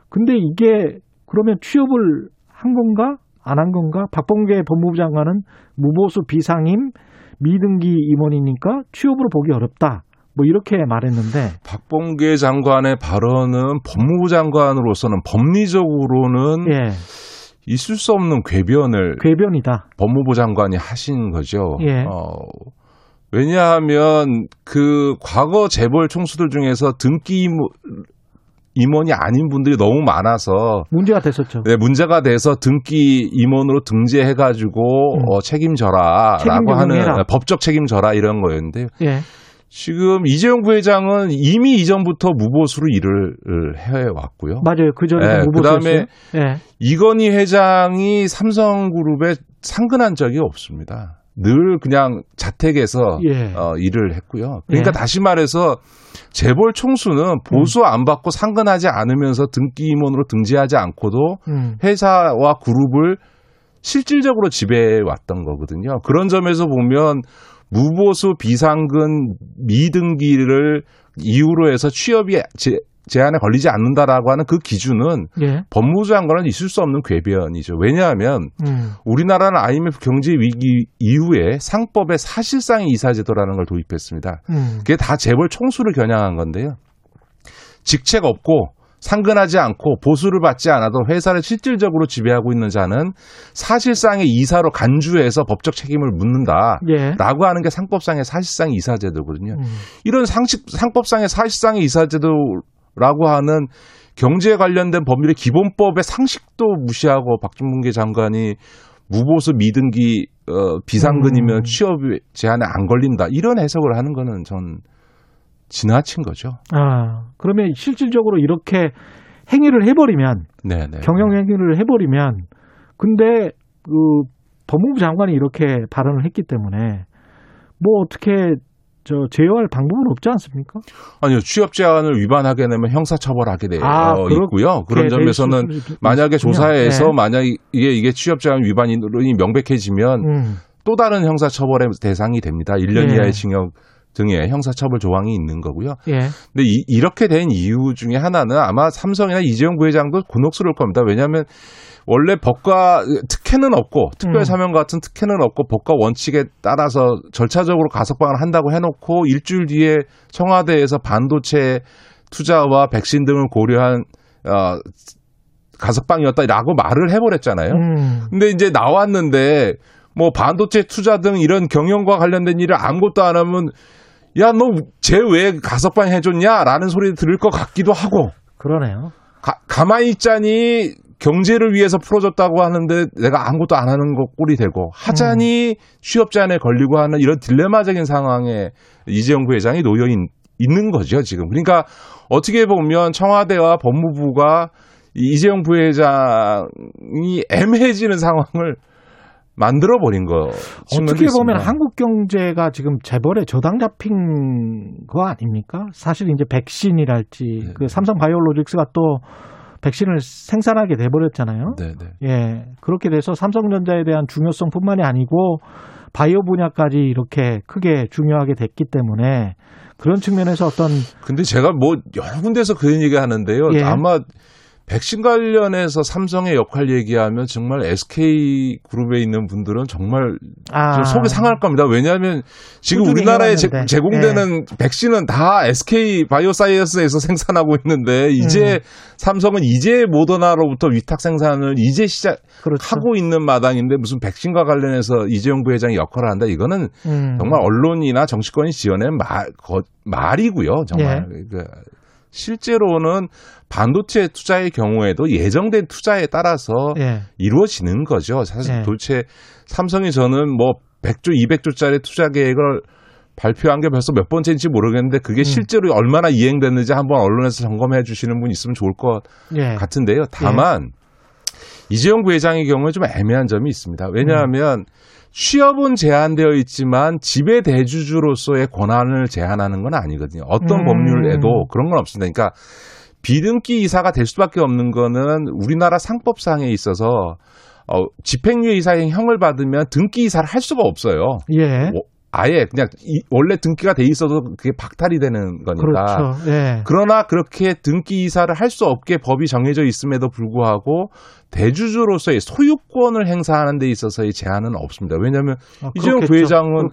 근데 이게 그러면 취업을 한 건가 안 한 건가? 박범계 법무부 장관은 무보수 비상임 미등기 임원이니까 취업으로 보기 어렵다. 뭐 이렇게 말했는데 박범계 장관의 발언은 법무부 장관으로서는 법리적으로는 예, 있을 수 없는 궤변을 궤변이다. 법무부 장관이 하신 거죠. 예. 어, 왜냐하면 그 과거 재벌 총수들 중에서 등기 임원- 임원이 아닌 분들이 너무 많아서 문제가 됐었죠. 네, 문제가 돼서 등기 임원으로 등재해 가지고 음. 어, 책임져라라고 책임 하는 적용해라. 법적 책임져라 이런 거였는데요. 예. 지금 이재용 부회장은 이미 이전부터 무보수로 일을 해 왔고요. 맞아요. 그 전에 예, 무보수였어요. 그다음에 예. 이건희 회장이 삼성그룹에 상근한 적이 없습니다. 늘 그냥 자택에서 예. 어, 일을 했고요. 그러니까 예. 다시 말해서 재벌 총수는 보수 안 받고 상근하지 않으면서 등기 임원으로 등재하지 않고도 음. 회사와 그룹을 실질적으로 지배해 왔던 거거든요. 그런 점에서 보면 무보수 비상근 미등기를 이유로 해서 취업이 제- 제한에 걸리지 않는다라고 하는 그 기준은 예. 법무부 장관은 있을 수 없는 궤변이죠. 왜냐하면 음. 우리나라는 IMF 경제 위기 이후에 상법에 사실상의 이사제도라는 걸 도입했습니다. 음. 그게 다 재벌 총수를 겨냥한 건데요. 직책 없고 상근하지 않고 보수를 받지 않아도 회사를 실질적으로 지배하고 있는 자는 사실상의 이사로 간주해서 법적 책임을 묻는다. 예. 라고 하는 게 상법상의 사실상 이사제도거든요. 음. 이런 상식, 상법상의 사실상의 이사제도 라고 하는 경제에 관련된 법률의 기본법의 상식도 무시하고 박준문계 장관이 무보수 미등기 어, 비상근이면 음. 취업 제한에 안 걸린다 이런 해석을 하는 거는 전 지나친 거죠. 아, 그러면 실질적으로 이렇게 행위를 해버리면 네네. 경영 행위를 해버리면 근데 그 법무부 장관이 이렇게 발언을 했기 때문에 뭐 어떻게 저 제어할 방법은 없지 않습니까? 아니요 취업 제한을 위반하게 되면 형사처벌하게 되어 아, 그렇게 있고요. 그런 될 점에서는 만약에. 조사에서 네. 만약 이게 이게 취업 제한 위반이 명백해지면 음. 또 다른 형사처벌의 대상이 됩니다. 1년 예. 이하의 징역 등의 형사처벌 조항이 있는 거고요. 예. 근데 이, 렇게 된 이유 중에 하나는 아마 삼성이나 이재용 부회장도 곤혹스러울 겁니다. 왜냐하면 원래 법과 특혜는 없고 특별 음. 사명 같은 특혜는 없고 법과 원칙에 따라서 절차적으로 가석방을 한다고 해놓고 일주일 뒤에 청와대에서 반도체 투자와 백신 등을 고려한 어, 가석방이었다라고 말을 해버렸잖아요. 음. 근데 이제 나왔는데 뭐 반도체 투자 등 이런 경영과 관련된 일을 아무것도 안 하면 야 너 쟤 왜 가석방 해줬냐 라는 소리 들을 것 같기도 하고. 그러네요. 가, 가만히 있자니 경제를 위해서 풀어줬다고 하는데 내가 아무것도 안 하는 것 꼴이 되고 하자니 취업 제한에 걸리고 하는 이런 딜레마적인 상황에 이재용 부회장이 놓여 있, 있는 거죠 지금. 그러니까 어떻게 보면 청와대와 법무부가 이 이재용 부회장이 애매해지는 상황을 만들어 버린 거. 어떻게 보면 한국 경제가 지금 재벌에 저당 잡힌 거 아닙니까? 사실 이제 백신이랄지 네. 그 삼성 바이오로직스가 또 백신을 생산하게 돼 버렸잖아요. 네, 네. 예. 그렇게 돼서 삼성전자에 대한 중요성뿐만이 아니고 바이오 분야까지 이렇게 크게 중요하게 됐기 때문에 그런 측면에서 어떤 근데 제가 뭐 여러 군데서 그런 얘기 하는데요. 예. 아마 백신 관련해서 삼성의 역할 얘기하면 정말 SK 그룹에 있는 분들은 정말 아, 좀 속이 상할 겁니다. 왜냐하면 지금 우리나라에 제. 제공되는 백신은 다 SK 바이오사이언스에서 생산하고 있는데 이제 음. 삼성은 이제 모더나로부터 위탁 생산을 이제 시작하고 그렇죠. 있는 마당인데 무슨 백신과 관련해서 이재용 부회장이 역할을 한다. 이거는 음. 정말 언론이나 정치권이 지어낸 말, 거, 말이고요. 정말. 예. 그 실제로는 반도체 투자의 경우에도 예정된 투자에 따라서 예. 이루어지는 거죠. 사실 예. 도대체 삼성이 저는 뭐 100조, 200조짜리 투자 계획을 발표한 게 벌써 몇 번째인지 모르겠는데 그게 음. 실제로 얼마나 이행됐는지 한번 언론에서 점검해 주시는 분 있으면 좋을 것 예. 같은데요. 다만 이재용 부회장의 경우에 좀 애매한 점이 있습니다. 왜냐하면 취업은 제한되어 있지만 지배 대주주로서의 권한을 제한하는 건 아니거든요. 어떤 음. 법률에도 그런 건 없습니다. 그러니까 비등기 이사가 될 수밖에 없는 거는 우리나라 상법상에 있어서 어, 집행유예 이사의 형을 받으면 등기 이사를 할 수가 없어요. 예. 뭐, 아예 그냥 이- 원래 등기가 돼 있어도 그게 박탈이 되는 거니까. 그렇죠. 예. 그러나 그렇게 등기 이사를 할 수 없게 법이 정해져 있음에도 불구하고 대주주로서의 소유권을 행사하는 데 있어서의 제한은 없습니다. 왜냐하면 아, 이재용 그렇겠죠. 부회장은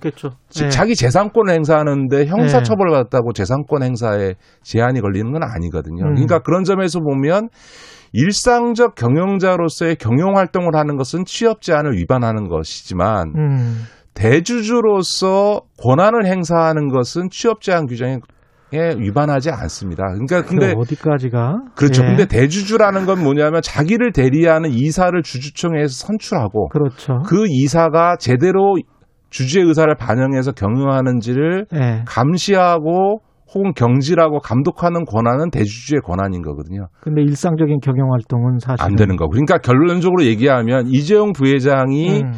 예. 자기 재산권을 행사하는데 형사 네. 처벌을 받았다고 재산권 행사에 제한이 걸리는 건 아니거든요. 음. 그러니까 그런 점에서 보면 일상적 경영자로서의 경영 활동을 하는 것은 취업 제한을 위반하는 것이지만 음. 대주주로서 권한을 행사하는 것은 취업 제한 규정에 위반하지 않습니다. 그러니까 근데 그 어디까지가 그렇죠. 예. 근데 대주주라는 건 뭐냐면 자기를 대리하는 이사를 주주총회에서 선출하고 그렇죠. 그 이사가 제대로 주주의 의사를 반영해서 경영하는지를 예. 감시하고 혹은 경질하고 감독하는 권한은 대주주의 권한인 거거든요. 근데 일상적인 경영 활동은 사실 안 되는 거고. 그러니까 결론적으로 얘기하면 이재용 부회장이 음.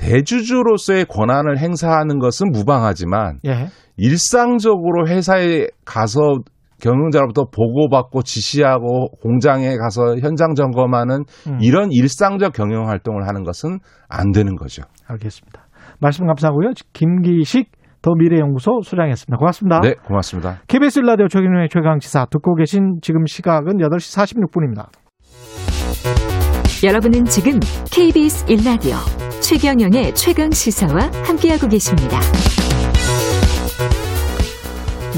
대주주로서의 권한을 행사하는 것은 무방하지만 예. 일상적으로 회사에 가서 경영자로부터 보고받고 지시하고 공장에 가서 현장 점검하는 음. 이런 일상적 경영 활동을 하는 것은 안 되는 거죠. 알겠습니다. 말씀 감사하고요. 김기식 더 미래연구소 소장이었습니다. 고맙습니다. 네, 고맙습니다. KBS 라디오 최경영의 최강시사 듣고 계신 지금 시각은 8시 46분입니다. 여러분은 지금 KBS 1라디오 최경영의 최강 시사와 함께하고 계십니다.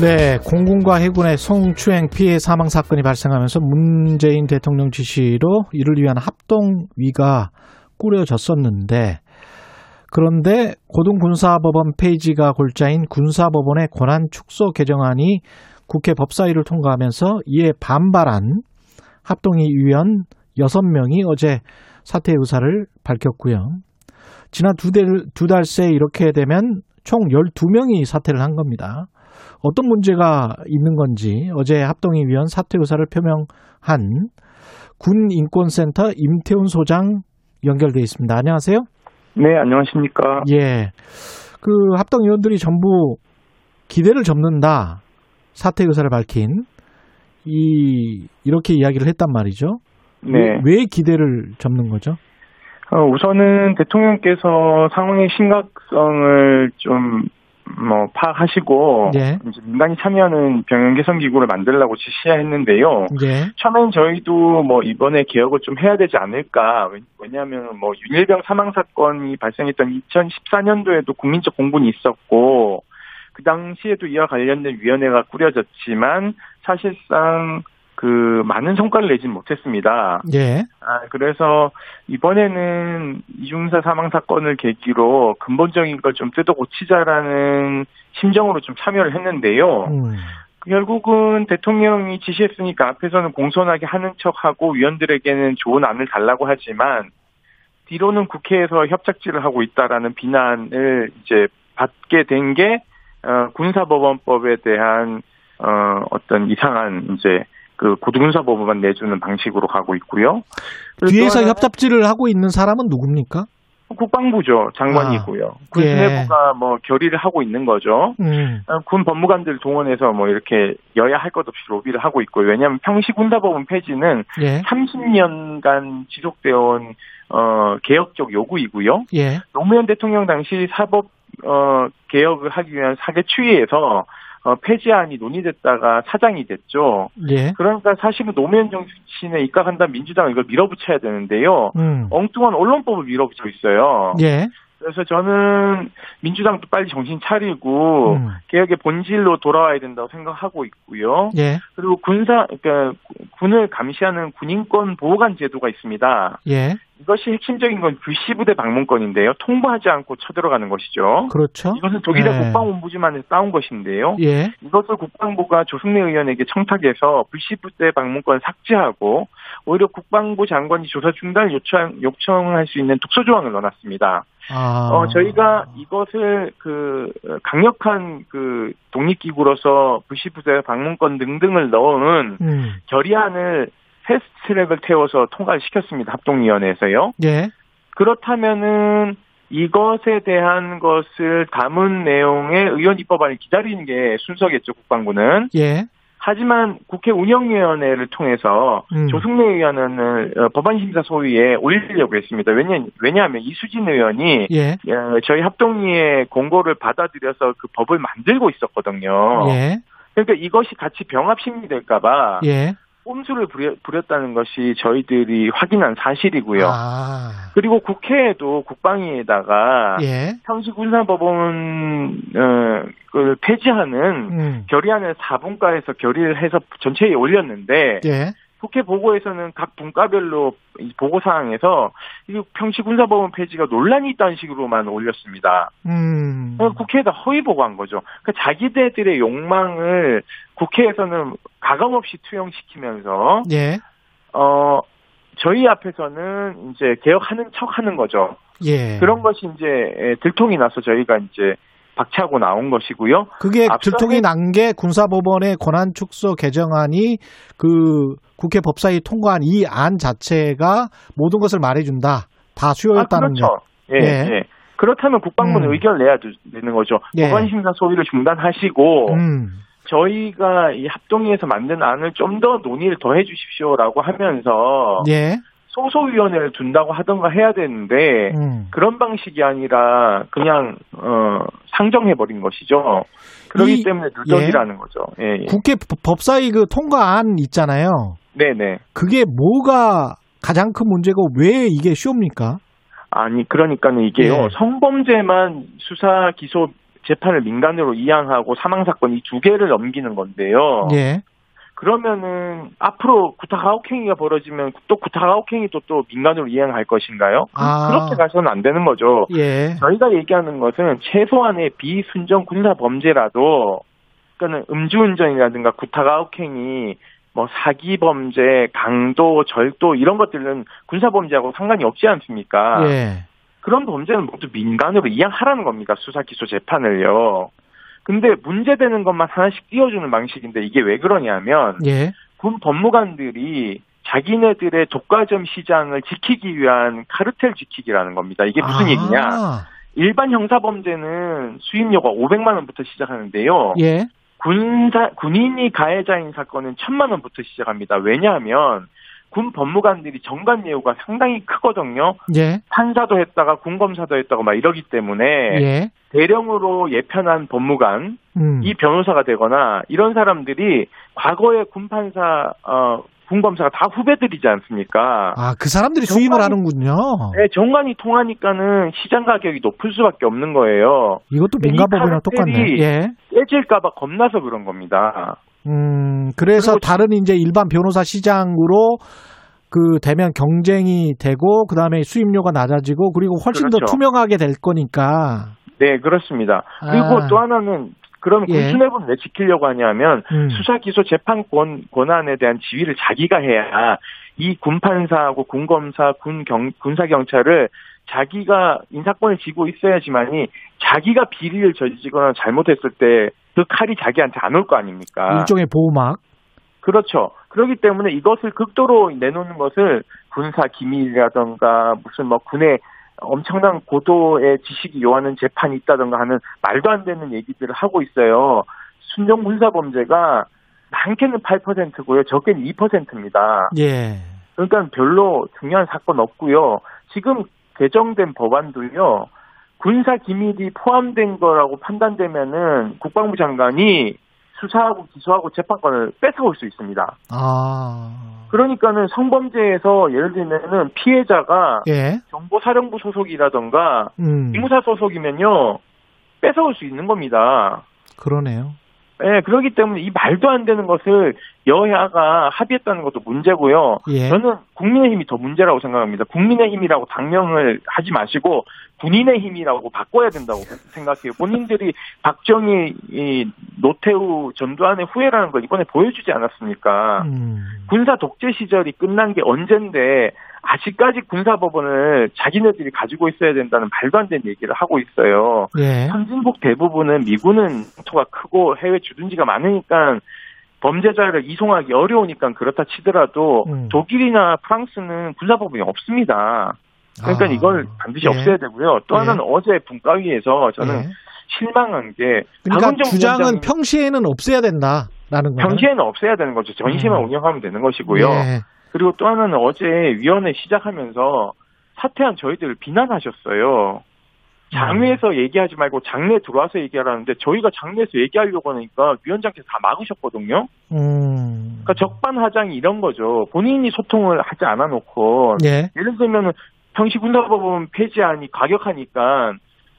네, 공군과 해군의 성추행 피해 사망 사건이 발생하면서 문재인 대통령 지시로 이를 위한 합동위가 꾸려졌었는데 그런데 고등군사법원 페이지가 골자인 군사법원의 권한 축소 개정안이 국회 법사위를 통과하면서 이에 반발한 합동위 위원 6명이 어제 사퇴 의사를 밝혔고요. 지난 두, 달, 두 달 새 이렇게 되면 총 12명이 사퇴를 한 겁니다. 어떤 문제가 있는 건지 어제 합동위 위원 사퇴 의사를 표명한 군인권센터 임태훈 소장 연결돼 있습니다. 안녕하세요. 네, 안녕하십니까. 예. 그 합동위원들이 전부 기대를 접는다. 사퇴 의사를 밝힌 이 이렇게 이야기를 했단 말이죠. 네. 왜, 왜 기대를 접는 거죠? 어, 우선은 대통령께서 상황의 심각성을 좀, 뭐, 파악하시고, 예. 이제 민간이 참여하는 병영 개선 기구를 만들라고 지시했는데요. 예. 처음엔 저희도 뭐, 이번에 개혁을 좀 해야 되지 않을까. 왜- 왜냐하면 뭐, 윤일병 사망 사건이 발생했던 2014년도에도 국민적 공분이 있었고, 그 당시에도 이와 관련된 위원회가 꾸려졌지만, 사실상 그, 많은 성과를 내진 못했습니다. 예. 아, 그래서 이번에는 이중사 사망 사건을 계기로 근본적인 걸 좀 뜯어 고치자라는 심정으로 좀 참여를 했는데요. 음. 결국은 대통령이 지시했으니까 앞에서는 공손하게 하는 척하고 위원들에게는 좋은 안을 달라고 하지만 뒤로는 국회에서 협착질을 하고 있다라는 비난을 이제 받게 된게 어, 군사법원법에 대한 어, 어떤 이상한 이제 그 고등군사법원만 내주는 방식으로 가고 있고요. 뒤에서 협잡질을 하고 있는 사람은 누굽니까? 국방부죠 장관이고요. 아, 군 예. 내부가 뭐 결의를 하고 있는 거죠. 음. 어, 군 법무관들 동원해서 뭐 이렇게 여야 할 것 없이 로비를 하고 있고요. 왜냐하면 평시 군사법원 폐지는 예. 30년간 지속되어 온 어, 개혁적 요구이고요. 예. 노무현 대통령 당시 사법 어, 개혁을 하기 위한 사개 추이에서 어, 폐지안이 논의됐다가 사장이 됐죠. 예. 그러니까 사실은 노무현 정신에 입각한다 민주당은 이걸 밀어붙여야 되는데요. 음. 엉뚱한 언론법을 밀어붙여 있어요. 예. 그래서 저는 민주당도 빨리 정신 차리고 음. 개혁의 본질로 돌아와야 된다고 생각하고 있고요. 예. 그리고 군사 그러니까 군을 감시하는 군인권 보호관 제도가 있습니다. 예. 이것이 핵심적인 건 불시부대 방문권인데요. 통보하지 않고 쳐들어가는 것이죠. 그렇죠. 이것은 독일의 네. 국방본부지만에서 따온 것인데요. 예. 이것을 국방부가 조승래 의원에게 청탁해서 불시부대 방문권 삭제하고 오히려 국방부 장관이 조사 중단을 요청, 요청할 수 있는 독소 조항을 넣어놨습니다. 아. 어, 저희가 이것을 그 어, 강력한 그 독립기구로서 불시부대 방문권 등등을 넣은 음. 결의안을 패스트트랙을 태워서 통과를 시켰습니다. 합동위원회에서요. 예. 그렇다면은 이것에 대한 것을 담은 내용의 의원 입법안을 기다리는 게 순서겠죠, 국방부는. 예. 하지만 국회 운영위원회를 통해서 음. 조승래 의원을 어, 법안심사 소위에 올리려고 했습니다. 왜냐, 왜냐하면 이수진 의원이 예. 어, 저희 합동위의 공고를 받아들여서 그 법을 만들고 있었거든요. 예. 그러니까 이것이 같이 병합 심리될까봐 예. 꼼수를 부려, 부렸 다는 것이 저희들이 확인한 사실이고요. 아. 그리고 국회에도 국방위에다가 예. 평시 군사법원 어, 그 폐지하는 음. 결의안을 4분과에서 결의를 해서 전체에 올렸는데 예. 국회 보고에서는 각 분과별로 이 보고 사항에서 이 평시 군사법원 폐지가 논란이 있다는 식으로만 올렸습니다. 음. 국회에다 허위 보고한 거죠. 그 자기들의 욕망을 국회에서는 가감 없이 투영시키면서 예. 어 저희 앞에서는 이제 개혁하는 척하는 거죠. 예. 그런 것이 이제 들통이 나서 저희가 이제 박차고 나온 것이고요. 그게 들통이 난 게 군사법원의 권한 축소 개정안이 그 국회 법사위 통과한 이 안 자체가 모든 것을 말해준다. 다 아, 수요였다는 그렇죠. 예, 예. 예. 그렇다면 국방부는 음. 의견을 내야 되- 되는 거죠. 예. 법안심사 소위를 중단하시고 음. 저희가 이 합동위에서 만든 안을 좀 더 논의를 더 해주십시오라고 하면서 예. 소소위원회를 둔다고 하던가 해야 되는데 음. 그런 방식이 아니라 그냥 어 상정해 버린 것이죠. 그렇기 이- 때문에 누적이라는 거죠. 예, 예. 국회 법- 법사위 그 통과안 있잖아요. 네네. 그게 뭐가 가장 큰 문제고 왜 이게 쉬웁니까? 아니 그러니까는 이게요 예. 성범죄만 수사 기소 재판을 민간으로 이양하고 사망 사건 이 두 개를 넘기는 건데요. 예. 그러면은 앞으로 구타가혹행위가 벌어지면 또 구타가혹행위도 또 민간으로 이양할 것인가요? 그- 아. 그렇게 가서는 안 되는 거죠. 예. 저희가 얘기하는 것은 최소한의 비순정 군사 범죄라도 그러니까 음주운전이라든가 구타가혹행위 뭐 사기 범죄, 강도, 절도 이런 것들은 군사 범죄하고 상관이 없지 않습니까? 예. 그런 범죄는 모두 민간으로 이양하라는 겁니다. 수사 기소 재판을요. 근데 문제되는 것만 하나씩 띄워주는 방식인데 이게 왜 그러냐면 예. 군 법무관들이 자기네들의 독과점 시장을 지키기 위한 카르텔 지키기라는 겁니다. 이게 무슨 아. 얘기냐? 일반 형사 범죄는 수임료가 500만 원부터 시작하는데요. 예. 군사 군인이 가해자인 사건은 1000만 원부터 시작합니다. 왜냐하면 군 법무관들이 정관 예우가 상당히 크거든요. 예. 판사도 했다가 군 검사도 했다가 막 이러기 때문에 예. 대령으로 예편한 법무관, 음. 이 변호사가 되거나 이런 사람들이 과거의 군 판사, 어, 군검사가 다 후배들이지 않습니까? 아, 그 사람들이 수임을 하는군요. 네, 정관이 통하니까는 시장 가격이 높을 수밖에 없는 거예요. 이것도 민간법이랑 똑같네. 예. 깨질까봐 겁나서 그런 겁니다. 음, 그래서 다른 이제 일반 변호사 시장으로 그 되면 경쟁이 되고 그다음에 수임료가 낮아지고 그리고 훨씬 더 그렇죠. 투명하게 될 거니까. 네, 그렇습니다. 그리고 아. 또 하나는 그러면 예. 군수뇌부는 왜 지키려고 하냐면 음. 수사 기소 재판 권, 권한에 대한 지위를 자기가 해야 이 군판사하고 군검사, 군경 군사 경찰을 자기가 인사권을 쥐고 있어야지만이 자기가 비리를 저지거나 잘못했을 때 그 칼이 자기한테 안 올 거 아닙니까? 일종의 보호막. 그렇죠. 그렇기 때문에 이것을 극도로 내놓는 것을 군사 기밀이라던가 무슨 뭐 군의 엄청난 고도의 지식이 요하는 재판이 있다던가 하는 말도 안 되는 얘기들을 하고 있어요. 순정 군사 범죄가 많게는 8%고요. 적게는 2%입니다. 예. 그러니까 별로 중요한 사건 없고요. 지금 개정된 법안도요. 군사 기밀이 포함된 거라고 판단되면은 국방부 장관이 수사하고 기소하고 재판권을 뺏어올 수 있습니다. 아. 그러니까는 성범죄에서 예를 들면은 피해자가 예. 정보사령부 소속이라던가 음. 기무사 소속이면요 뺏어올 수 있는 겁니다. 그러네요. 예, 그렇기 때문에 이 말도 안 되는 것을 여야가 합의했다는 것도 문제고요. 예. 저는 국민의힘이 더 문제라고 생각합니다. 국민의힘이라고 당명을 하지 마시고 군인의힘이라고 바꿔야 된다고 생각해요. 본인들이 박정희, 이 노태우 전두환의 후예라는 걸 이번에 보여주지 않았습니까? 음. 군사 독재 시절이 끝난 게 언젠데 아직까지 군사법원을 자기네들이 가지고 있어야 된다는 말도 안 되는 얘기를 하고 있어요. 예. 선진국 대부분은 미군은 토가 크고 해외 주둔지가 많으니까 범죄자를 이송하기 어려우니까 그렇다 치더라도 음. 독일이나 프랑스는 군사법원이 없습니다. 그러니까 아. 이걸 반드시 예. 없애야 되고요. 또 예. 하나는 어제 분과위에서 저는 예. 실망한 게 그러니까 주장은 평시에는 없애야 된다라는 거예요. 평시에는 없애야 되는 거죠. 전시만 음. 운영하면 되는 것이고요. 예. 그리고 또 하나는 어제 위원회 시작하면서 사퇴한 저희들을 비난하셨어요. 장외에서 얘기하지 말고 장내 들어와서 얘기하라는데 저희가 장내에서 얘기하려고 하니까 위원장께서 다 막으셨거든요. 음. 그러니까 적반하장이 이런 거죠. 본인이 소통을 하지 않아 놓고 예. 예를 들면 평시군사법원 폐지안이 과격하니까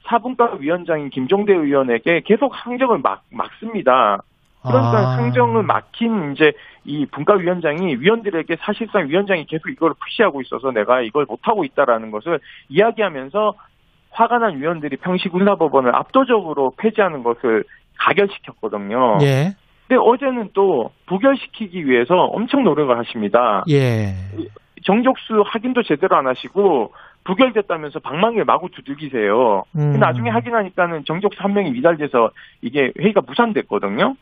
사분과 위원장인 김종대 의원에게 계속 상정을 막, 막습니다. 그러니까 아. 상정을 막힌 이제 이 분과위원장이 위원들에게 사실상 위원장이 계속 이걸 푸시하고 있어서 내가 이걸 못하고 있다라는 것을 이야기하면서 화가 난 위원들이 평시군사법원을 압도적으로 폐지하는 것을 가결시켰거든요. 예. 근데 어제는 또 부결시키기 위해서 엄청 노력을 하십니다. 예. 정족수 확인도 제대로 안 하시고 부결됐다면서 방망이를 마구 두들기세요. 음. 나중에 확인하니까는 정족수 한 명이 미달돼서 이게 회의가 무산됐거든요.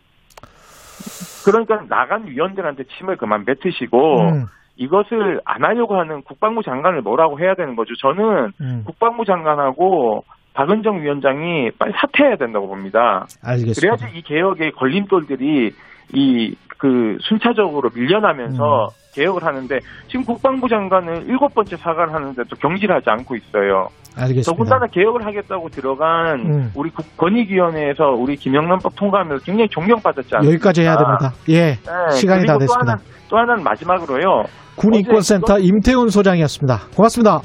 그러니까 나간 위원들한테 침을 그만 뱉으시고 음. 이것을 안 하려고 하는 국방부 장관을 뭐라고 해야 되는 거죠. 저는 음. 국방부 장관하고 박은정 위원장이 빨리 사퇴해야 된다고 봅니다. 알겠습니다. 그래야지 이 개혁의 걸림돌들이 이 그 순차적으로 밀려나면서 개혁을 하는데 지금 국방부 장관은 일곱 번째 사과를 하는데도 경질하지 않고 있어요. 알겠습니다. 더군다나 개혁을 하겠다고 들어간 음. 우리 국권익위원회에서 우리 김영란법 통과하면서 굉장히 존경받았지 않습니까? 여기까지 해야 됩니다. 예, 네, 시간이 다 그리고 또 됐습니다. 하나, 또 하나는 마지막으로요. 군인권센터 임태훈 소장이었습니다. 고맙습니다.